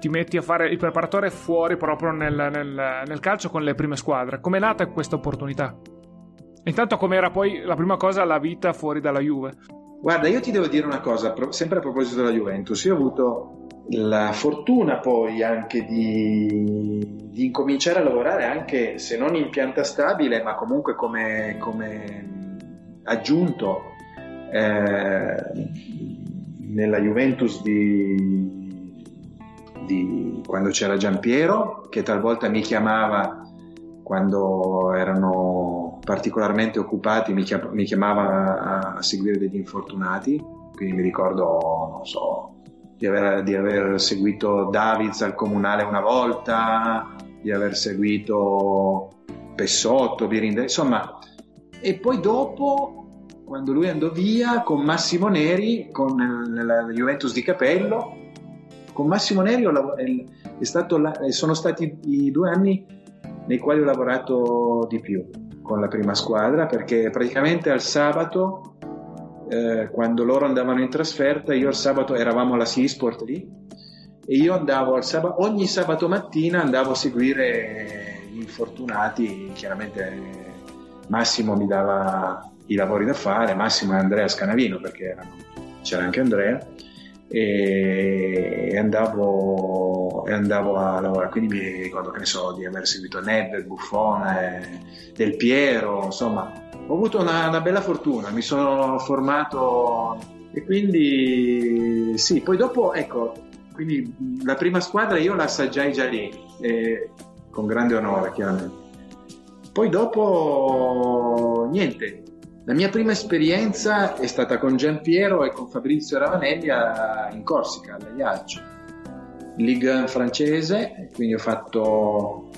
ti metti a fare il preparatore fuori proprio nel, nel, nel calcio con le prime squadre. Com'è nata questa opportunità? Intanto, com'era poi la prima cosa la vita fuori dalla Juve? Guarda, io ti devo dire una cosa, sempre a proposito della Juventus. Io ho avuto la fortuna poi anche di, di incominciare a lavorare anche se non in pianta stabile, ma comunque come, come aggiunto nella Juventus di, di, quando c'era Giampiero, che talvolta mi chiamava quando erano particolarmente occupati, mi, chiam- mi chiamava a, seguire degli infortunati, quindi mi ricordo, non so, di aver, di aver seguito Davids al comunale una volta, di aver seguito Pessotto, Birinde, insomma, e poi dopo quando lui andò via con Massimo Neri, con la Juventus di Capello. Con Massimo Neri la, sono stati i due anni nei quali ho lavorato di più con la prima squadra perché praticamente al sabato eh, quando loro andavano in trasferta io al sabato eravamo alla Seasport lì e io andavo sabato ogni sabato mattina andavo a seguire gli infortunati chiaramente Massimo mi dava i lavori da fare, Massimo e Andrea Scanavino perché erano, c'era anche Andrea e andavo, e andavo, a lavorare. Quindi mi ricordo che ne so di aver seguito Nebbe, Buffone, Del Piero insomma ho avuto una, una bella fortuna mi sono formato e quindi sì poi dopo ecco quindi la prima squadra io la assaggiai già lì eh, con grande onore chiaramente. Poi dopo niente La mia prima esperienza è stata con Giampiero e con Fabrizio Ravanelli in Corsica, a Iaggio, Ligue francese, quindi ho fatto,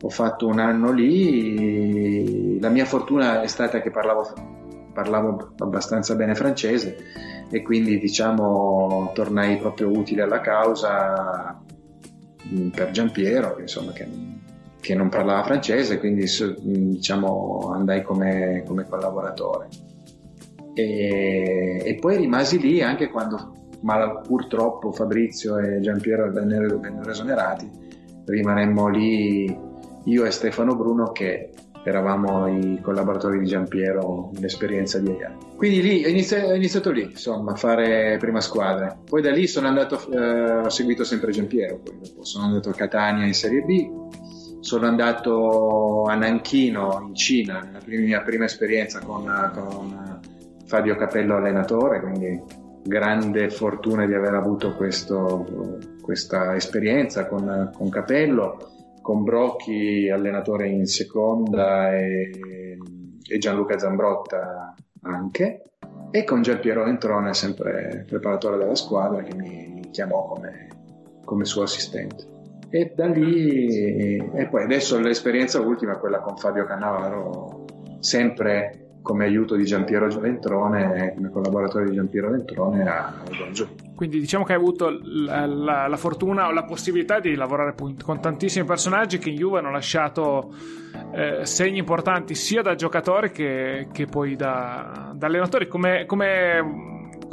ho fatto, un anno lì. La mia fortuna è stata che parlavo, parlavo abbastanza bene francese e quindi diciamo tornai proprio utile alla causa mm, per Giampiero, insomma, che che non parlava francese, quindi diciamo, andai come, come collaboratore. E, e, poi rimasi lì anche quando ma purtroppo Fabrizio e Giampiero vennero, vennero esonerati, rimanemmo lì io e Stefano Bruno che eravamo i collaboratori di Giampiero in esperienza di anni. Quindi lì ho iniziato, iniziato, lì, insomma, a fare prima squadra. Poi da lì sono andato, eh, ho seguito sempre Giampiero, poi dopo sono andato a Catania in Serie B, sono andato a Nanchino in Cina, la mia prima esperienza con, con Fabio Capello allenatore, quindi grande fortuna di aver avuto questo, questa esperienza con, con, Capello, con Brocchi allenatore in seconda e, e Gianluca Zambrotta anche e con Giampiero Ventrone sempre preparatore della squadra che mi, mi chiamò come, come suo assistente e da lì e poi adesso l'esperienza ultima è quella con Fabio Cannavaro sempre come aiuto di Giampiero Ventrone come collaboratore di Giampiero Ventrone a Giù. Quindi diciamo che hai avuto la, la, la, fortuna o la possibilità di lavorare con tantissimi personaggi che in Juve hanno lasciato eh, segni importanti sia da giocatori che, che poi da, da allenatori. Come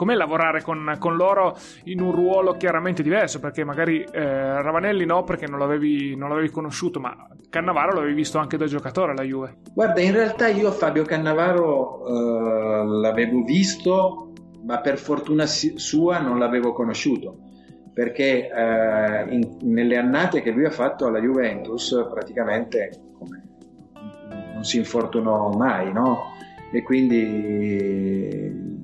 com'è lavorare con, con, loro in un ruolo chiaramente diverso? Perché magari eh, Ravanelli no, perché non l'avevi, non l'avevi, conosciuto, ma Cannavaro l'avevi visto anche da giocatore alla Juve. Guarda, in realtà io Fabio Cannavaro eh, l'avevo visto, ma per fortuna sua non l'avevo conosciuto. Perché eh, in, nelle annate che lui ha fatto alla Juventus, praticamente come, non si infortunò mai, no? E quindi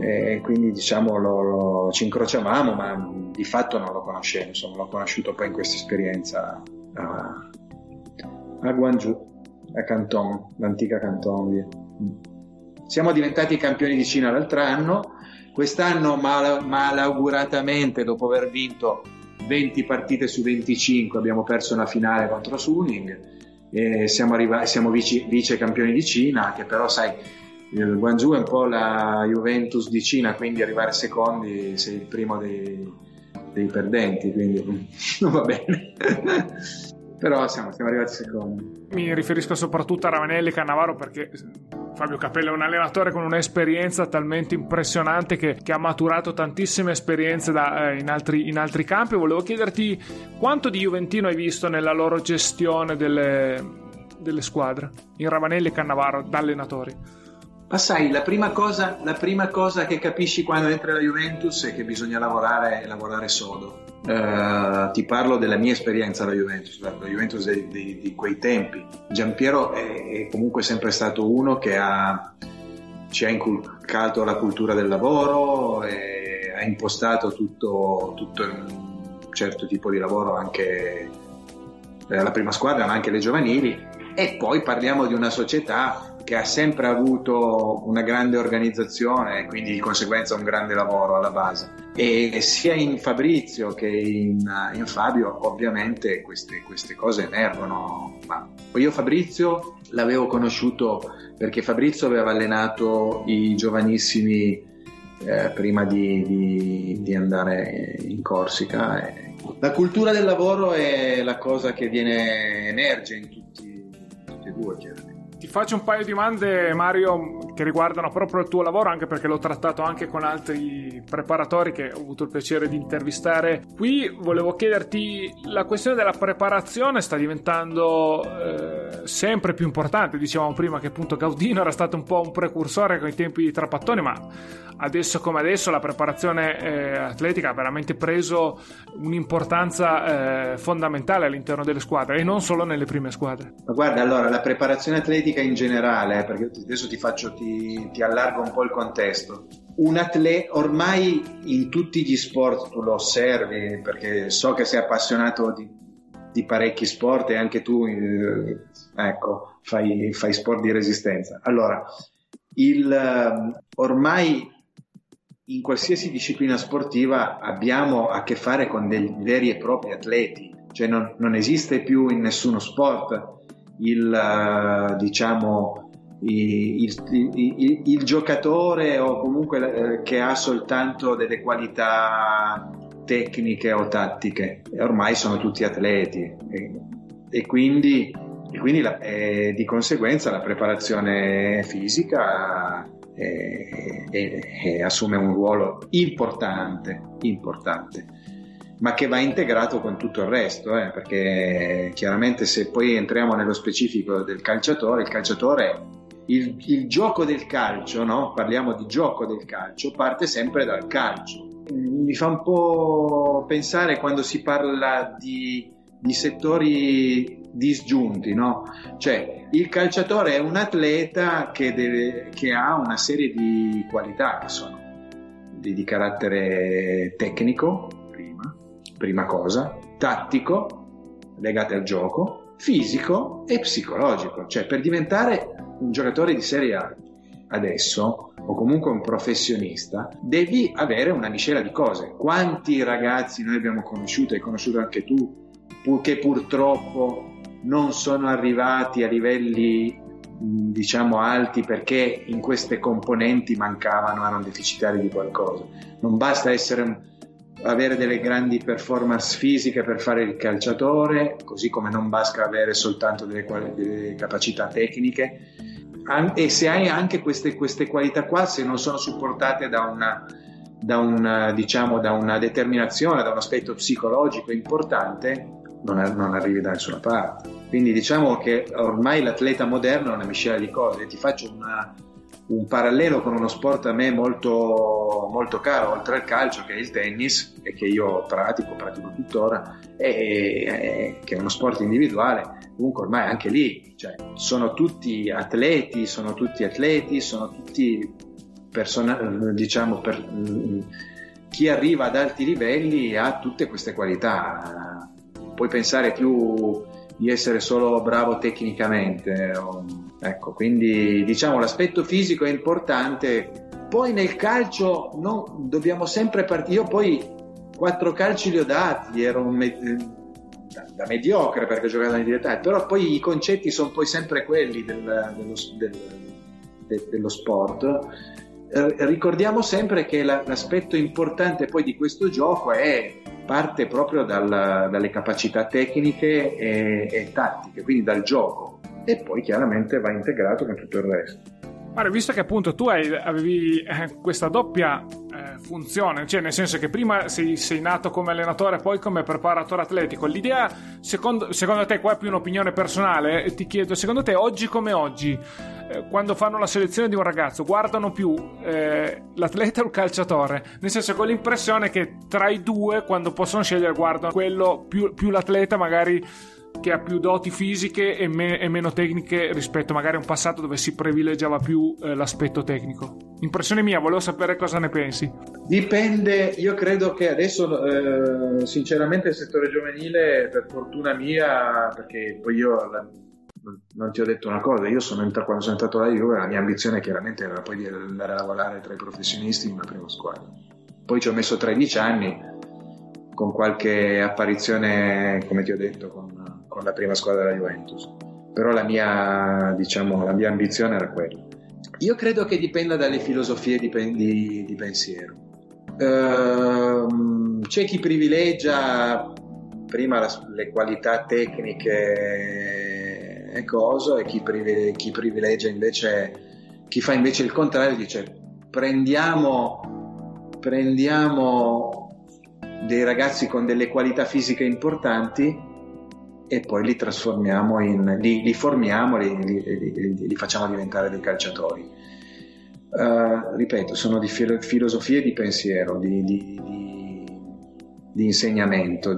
e quindi diciamo lo, lo, ci incrociavamo ma di fatto non lo conoscevo insomma l'ho conosciuto poi in questa esperienza a, a Guangzhou a Canton l'antica Canton siamo diventati campioni di Cina l'altro anno. Quest'anno mal, malauguratamente dopo aver vinto 20 partite su 25 abbiamo perso una finale contro Suning. E siamo, arrivati, siamo vice, vice campioni di Cina che però sai il Guangzhou è un po' la Juventus di Cina, quindi arrivare secondi sei il primo dei, dei perdenti, quindi [LAUGHS] non va bene. [LAUGHS] Però siamo, siamo, arrivati secondi. Mi riferisco soprattutto a Ravanelli e Cannavaro perché Fabio Capello è un allenatore con un'esperienza talmente impressionante che, che ha maturato tantissime esperienze da, eh, in, altri, in, altri, campi. Volevo chiederti quanto di Juventino hai visto nella loro gestione delle, delle squadre, in Ravanelli e Cannavaro, da allenatori. Ma sai, la prima, cosa, la prima cosa che capisci quando entri alla Juventus è che bisogna lavorare e lavorare sodo. Uh, ti parlo della mia esperienza alla Juventus, la Juventus di, di, di quei tempi. Giampiero è, è, comunque sempre stato uno che ha, ci ha inculcato la cultura del lavoro ha impostato tutto, tutto un certo tipo di lavoro anche alla prima squadra, ma anche le giovanili. E poi parliamo di una società che ha sempre avuto una grande organizzazione e quindi di conseguenza un grande lavoro alla base. E sia in Fabrizio che in, in Fabio ovviamente queste, queste, cose emergono. Ma io Fabrizio l'avevo conosciuto perché Fabrizio aveva allenato i giovanissimi eh, prima di, di, di, andare in Corsica. La cultura del lavoro è la cosa che viene emerge in tutti, tutti e due, chiaramente. Faccio un paio di domande, Mario, che riguardano proprio il tuo lavoro, anche perché l'ho trattato anche con altri preparatori che ho avuto il piacere di intervistare. Qui volevo chiederti, la questione della preparazione sta diventando eh, sempre più importante. Dicevamo prima che appunto Gaudino era stato un po' un precursore con i tempi di Trapattoni, ma adesso come adesso la preparazione eh, atletica ha veramente preso un'importanza eh, fondamentale all'interno delle squadre e non solo nelle prime squadre. Ma guarda, allora la preparazione atletica in generale, eh, perché adesso ti faccio, ti, ti allargo un po' il contesto. Un atleta, ormai in tutti gli sport tu lo osservi, perché so che sei appassionato di, di parecchi sport e anche tu eh, ecco, fai, fai, sport di resistenza. Allora, il, eh, ormai in qualsiasi disciplina sportiva abbiamo a che fare con dei veri e propri atleti, cioè non, non esiste più in nessuno sport il, uh, diciamo, il, il, il, il, giocatore o comunque eh, che ha soltanto delle qualità tecniche o tattiche, ormai sono tutti atleti e, e quindi, e quindi la, eh, di conseguenza la preparazione fisica eh, assume un ruolo importante, importante, ma che va integrato con tutto il resto, eh, perché chiaramente se poi entriamo nello specifico del calciatore, il calciatore, il, il gioco del calcio, no? parliamo di gioco del calcio, parte sempre dal calcio. Mi fa un po' pensare quando si parla di, di settori disgiunti, no? Cioè, il calciatore è un atleta che, deve, che ha una serie di qualità che sono di, di carattere tecnico, prima, prima cosa, tattico, legate al gioco, fisico e psicologico. Cioè, per diventare un giocatore di Serie A adesso, o comunque un professionista, devi avere una miscela di cose. Quanti ragazzi noi abbiamo conosciuto, hai conosciuto anche tu, che purtroppo non sono arrivati a livelli diciamo alti perché in queste componenti mancavano, erano deficitari di qualcosa. Non basta essere, avere delle grandi performance fisiche per fare il calciatore, così come non basta avere soltanto delle, delle capacità tecniche. E se hai anche queste, queste, qualità qua, se non sono supportate da una, da, una, diciamo, da una determinazione, da un aspetto psicologico importante, non, non, arrivi da nessuna parte. Quindi diciamo che ormai l'atleta moderno è una miscela di cose. Ti faccio una, un parallelo con uno sport a me molto, molto caro, oltre al calcio, che è il tennis, e che io pratico, pratico tuttora, e, e, che è uno sport individuale. Comunque ormai anche lì cioè, sono tutti atleti, sono tutti atleti, sono tutti persona, diciamo, per, chi arriva ad alti livelli ha tutte queste qualità puoi pensare più di essere solo bravo tecnicamente. O, ecco, quindi diciamo l'aspetto fisico è importante. Poi nel calcio no, dobbiamo sempre partire. Io poi quattro calci li ho dati, ero me- da, da, mediocre perché ho giocato in direttà, però poi i concetti sono poi sempre quelli del, dello, del, de, dello sport. Eh, ricordiamo sempre che la, l'aspetto importante poi di questo gioco è parte proprio dal, dalle capacità tecniche e, e, tattiche, quindi dal gioco, e poi chiaramente va integrato con tutto il resto. Guarda, visto che appunto tu hai, avevi eh, questa doppia eh, funzione, cioè nel senso che prima sei, sei, nato come allenatore poi come preparatore atletico, l'idea secondo, secondo te, qua è più un'opinione personale, ti chiedo, secondo te oggi come oggi, eh, quando fanno la selezione di un ragazzo, guardano più eh, l'atleta o il calciatore? Nel senso che ho l'impressione che tra i due, quando possono scegliere, guardano quello più, più l'atleta magari che ha più doti fisiche e, me- e, meno tecniche rispetto magari a un passato dove si privilegiava più eh, l'aspetto tecnico. Impressione mia, volevo sapere cosa ne pensi. Dipende, io credo che adesso eh, sinceramente il settore giovanile, per fortuna mia, perché poi io la, non ti ho detto una cosa, io sono entrato, quando sono entrato alla Juve la mia ambizione chiaramente era poi di andare a lavorare tra i professionisti in una prima squadra. Poi ci ho messo 13 anni con qualche apparizione, come ti ho detto, con, con la prima squadra della Juventus. Però la mia, diciamo, la mia ambizione era quella. Io credo che dipenda dalle filosofie di, di, di pensiero. Uh, c'è chi privilegia prima la, le qualità tecniche e cosa, e chi, privilegia, chi privilegia invece, chi fa invece il contrario, dice prendiamo, prendiamo dei ragazzi con delle qualità fisiche importanti e poi li trasformiamo in, li, li formiamo, li, li, li, facciamo diventare dei calciatori. Uh, ripeto, sono di filo- filosofie di pensiero, di, di, di, di insegnamento,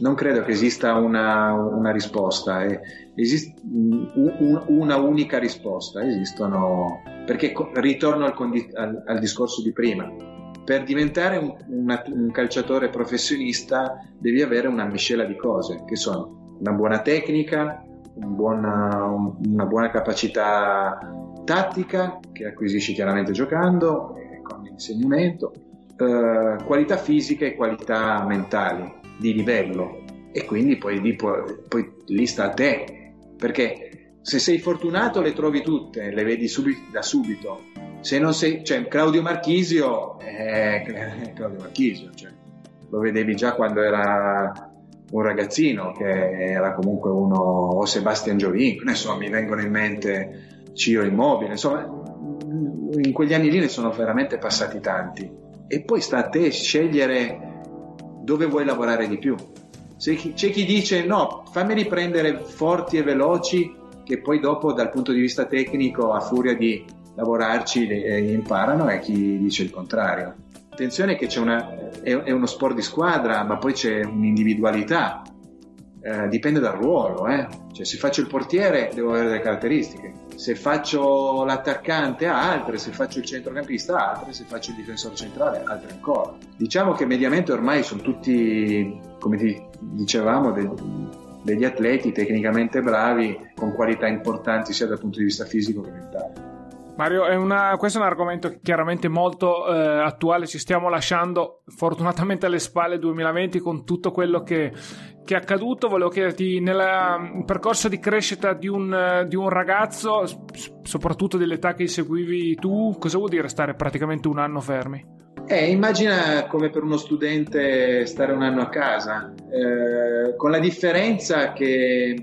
non credo che esista una, una risposta, eh, esiste un, una unica risposta, esistono, perché ritorno al, condi- al, al discorso di prima per diventare un, una, un, calciatore professionista devi avere una miscela di cose, che sono una buona tecnica, un buona, un, una buona capacità tattica, che acquisisci chiaramente giocando, e con l'insegnamento, eh, qualità fisica e qualità mentali, di livello. E quindi poi, poi, poi lì sta a te, perché se sei fortunato le trovi tutte, le vedi subito, da subito se non sei, cioè Claudio Marchisio eh, [LAUGHS] Claudio Marchisio, cioè, lo vedevi già quando era un ragazzino, che era comunque uno, o Sebastian Giovinco, insomma mi vengono in mente Ciro Immobile, insomma in quegli anni lì ne sono veramente passati tanti. E poi sta a te scegliere dove vuoi lavorare di più. Se c'è chi dice no, fammi riprendere forti e veloci, che poi dopo dal punto di vista tecnico, a furia di lavorarci e imparano e chi dice il contrario. Attenzione che una, è, è, uno sport di squadra, ma poi c'è un'individualità, eh, dipende dal ruolo. Eh. Cioè, se faccio il portiere devo avere delle caratteristiche, se faccio l'attaccante ha altre, se faccio il centrocampista ha altre, se faccio il difensore centrale altre ancora. Diciamo che mediamente ormai sono tutti, come dicevamo, dei, degli atleti tecnicamente bravi, con qualità importanti sia dal punto di vista fisico che mentale. Mario, è una, questo è un argomento chiaramente molto eh, attuale, ci stiamo lasciando fortunatamente alle spalle 2020 con tutto quello che, che è accaduto. Volevo chiederti, nel percorso di crescita di un, di un ragazzo, soprattutto dell'età che seguivi tu, cosa vuol dire stare praticamente un anno fermi? Eh, immagina come per uno studente stare un anno a casa, eh, con la differenza che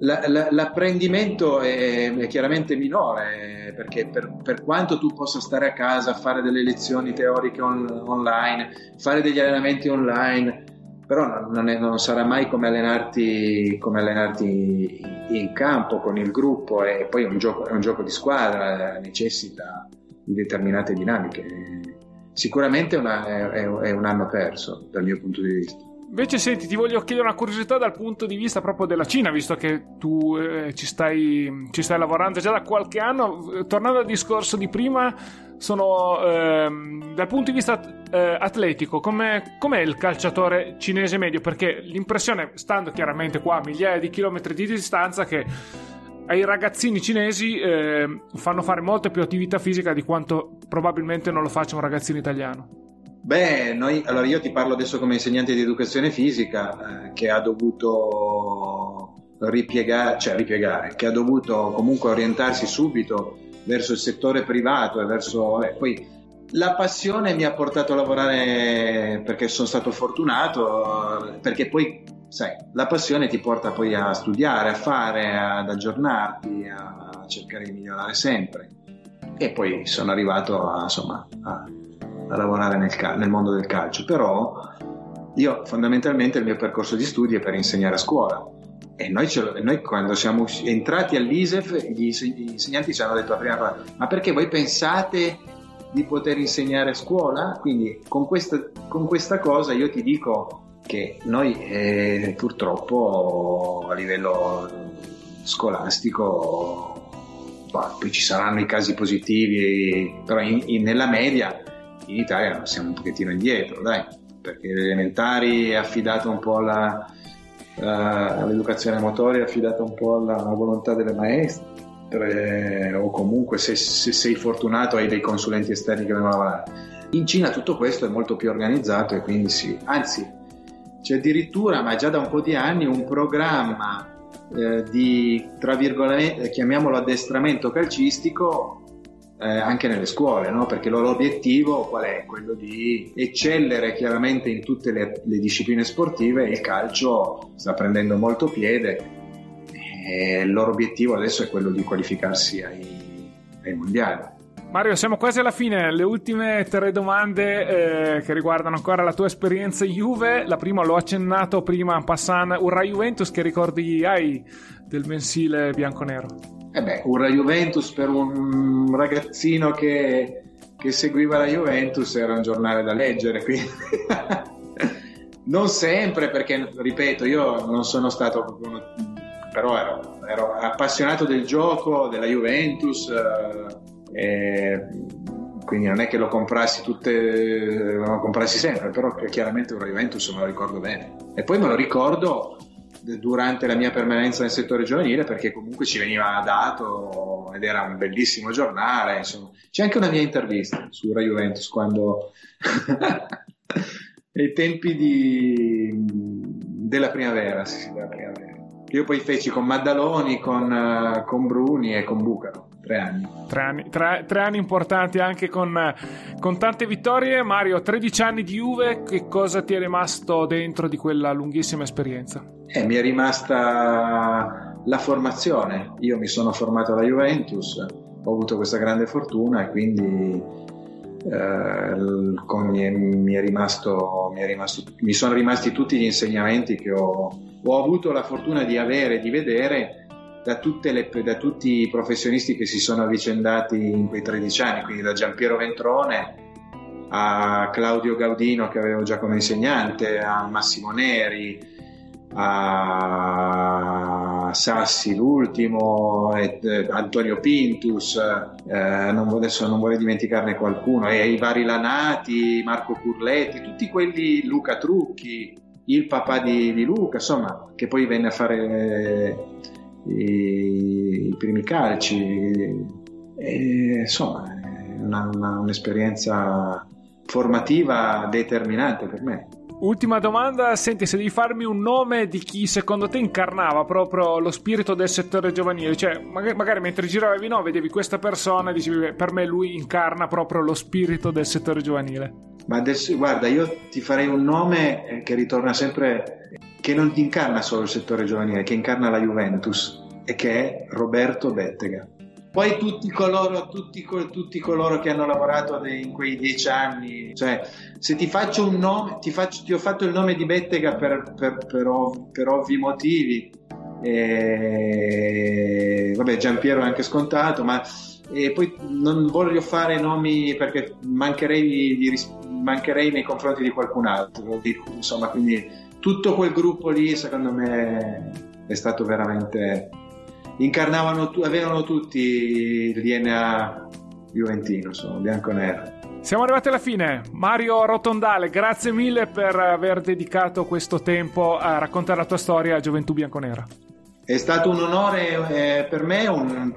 la, la, l'apprendimento è, è, chiaramente minore perché per, per, quanto tu possa stare a casa, fare delle lezioni teoriche on, online, fare degli allenamenti online, però non, è, non sarà mai come allenarti, come allenarti, in campo con il gruppo e poi è un gioco, è un gioco di squadra, necessita di determinate dinamiche. Sicuramente una, è, è un anno perso dal mio punto di vista. Invece, senti, ti voglio chiedere una curiosità dal punto di vista proprio della Cina, visto che tu eh, ci, stai, ci, stai, lavorando già da qualche anno. Tornando al discorso di prima, sono ehm, dal punto di vista eh, atletico, com'è, com'è, il calciatore cinese medio? Perché l'impressione, stando chiaramente qua a migliaia di chilometri di distanza, che ai ragazzini cinesi eh, fanno fare molta più attività fisica di quanto probabilmente non lo faccia un ragazzino italiano. Beh, noi, allora io ti parlo adesso come insegnante di educazione fisica eh, che ha dovuto ripiegare, cioè ripiegare, che ha dovuto comunque orientarsi subito verso il settore privato e verso... Eh, poi la passione mi ha portato a lavorare perché sono stato fortunato, perché poi, sai, la passione ti porta poi a studiare, a fare, ad aggiornarti, a cercare di migliorare sempre. E poi sono arrivato a, insomma, a a lavorare nel, nel mondo del calcio, però io fondamentalmente il mio percorso di studi è per insegnare a scuola e noi, lo, noi quando siamo entrati all'ISEF gli, insegnanti ci hanno detto la prima cosa, ma perché voi pensate di poter insegnare a scuola? Quindi con questa, con questa cosa io ti dico che noi eh, purtroppo a livello scolastico poi ci saranno i casi positivi, però in, in, nella media in Italia siamo un pochettino indietro, dai, perché l'elementari è affidato un po' alla, all'educazione motoria, è affidata un po' alla, alla volontà delle maestre, o comunque se, se, sei fortunato hai dei consulenti esterni che vengono a lavorare. In Cina tutto questo è molto più organizzato e quindi sì, anzi c'è addirittura, ma già da un po' di anni, un programma eh, di, tra virgolette, chiamiamolo addestramento calcistico eh, anche nelle scuole, no? perché loro obiettivo qual è? Quello di eccellere chiaramente in tutte le, le discipline sportive, il calcio sta prendendo molto piede e il loro obiettivo adesso è quello di qualificarsi ai, ai mondiali. Mario, siamo quasi alla fine. Le ultime tre domande eh, che riguardano ancora la tua esperienza in Juve. La prima l'ho accennato prima, Passan, Urra Juventus, che ricordi hai del mensile bianconero? Eh beh, una Juventus per un ragazzino che, che seguiva la Juventus era un giornale da leggere, quindi [LAUGHS] non sempre perché, ripeto, io non sono stato però ero, ero, appassionato del gioco, della Juventus, eh, quindi non è che lo comprassi tutte, lo comprassi sempre, però chiaramente una Juventus me lo ricordo bene. E poi me lo ricordo durante la mia permanenza nel settore giovanile perché comunque ci veniva dato ed era un bellissimo giornale, insomma. C'è anche una mia intervista su Rai Juventus quando [LAUGHS] ai tempi di... della primavera, sì, della primavera. Io poi feci con Maddaloni, con, con Bruni e con Bucaro. Tre anni. Tre anni, tre, tre anni importanti anche con, con, tante vittorie. Mario, 13 anni di Juve, che cosa ti è rimasto dentro di quella lunghissima esperienza? Eh, mi è rimasta la formazione. Io mi sono formato alla Juventus, ho avuto questa grande fortuna e quindi eh, mi, mi, rimasto, mi, rimasto, mi sono rimasti tutti gli insegnamenti che ho, ho avuto la fortuna di avere e di vedere da, le, da, tutti i professionisti che si sono avvicendati in quei 13 anni, quindi da Giampiero Ventrone a Claudio Gaudino che avevo già come insegnante, a Massimo Neri, a Sassi l'ultimo, e, eh, Antonio Pintus, eh, non, adesso non vorrei dimenticarne qualcuno, e i vari Lanati, Marco Curletti, tutti quelli, Luca Trucchi, il papà di, di Luca, insomma, che poi venne a fare i, i primi calci. E, insomma, è una, una, un'esperienza formativa determinante per me. Ultima domanda, senti se devi farmi un nome di chi secondo te incarnava proprio lo spirito del settore giovanile, cioè magari, magari mentre giravi no, vedevi questa persona e dicevi per me lui incarna proprio lo spirito del settore giovanile. Ma adesso guarda, io ti farei un nome eh, che ritorna sempre che non incarna solo il settore giovanile, che incarna la Juventus e che è Roberto Bettega. Poi tutti coloro, tutti, tutti coloro che hanno lavorato in quei dieci anni, cioè se ti faccio un nome, ti, faccio, ti ho fatto il nome di Bettega per, per, per, ov, per ovvi motivi, e, vabbè Giampiero è anche scontato, ma e poi non voglio fare nomi perché mancherei, di, mancherei nei confronti di qualcun altro, insomma quindi tutto quel gruppo lì secondo me è stato veramente incarnavano avevano tutti il DNA juventino insomma bianco-nero siamo arrivati alla fine. Mario Rotondale, grazie mille per aver dedicato questo tempo a raccontare la tua storia a Gioventù Bianconera. È stato un onore eh, per me, un...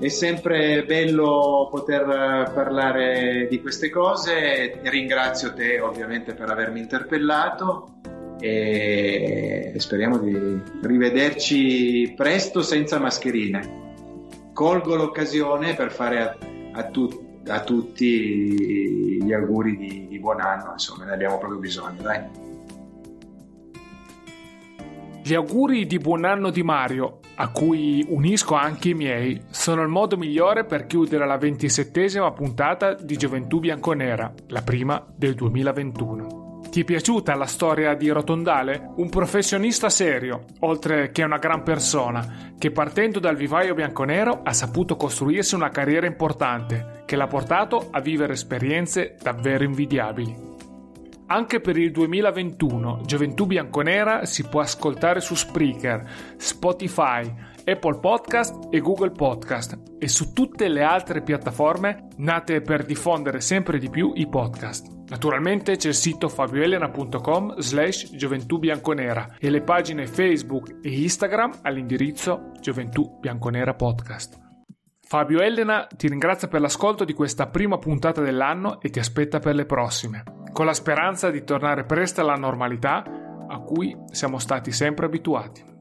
è sempre bello poter parlare di queste cose. Ringrazio te ovviamente per avermi interpellato e speriamo di rivederci presto senza mascherine. Colgo l'occasione per fare a, a, tu, a tutti gli auguri di, di, buon anno, insomma, ne abbiamo proprio bisogno, dai. Gli auguri di buon anno di Mario, a cui unisco anche i miei, sono il modo migliore per chiudere la ventisettesima puntata di Gioventù Bianconera, la prima del 2021. Ti è piaciuta la storia di Rotondale? Un professionista serio, oltre che una gran persona, che partendo dal vivaio bianconero ha saputo costruirsi una carriera importante, che l'ha portato a vivere esperienze davvero invidiabili. Anche per il 2021 Gioventù Bianconera si può ascoltare su Spreaker, Spotify, Apple Podcast e Google Podcast e su tutte le altre piattaforme nate per diffondere sempre di più i podcast. Naturalmente c'è il sito fabioelena.com slash gioventù bianconera e le pagine Facebook e Instagram all'indirizzo Gioventù Bianconera Podcast. Fabio Elena ti ringrazia per l'ascolto di questa prima puntata dell'anno e ti aspetta per le prossime, con la speranza di tornare presto alla normalità a cui siamo stati sempre abituati.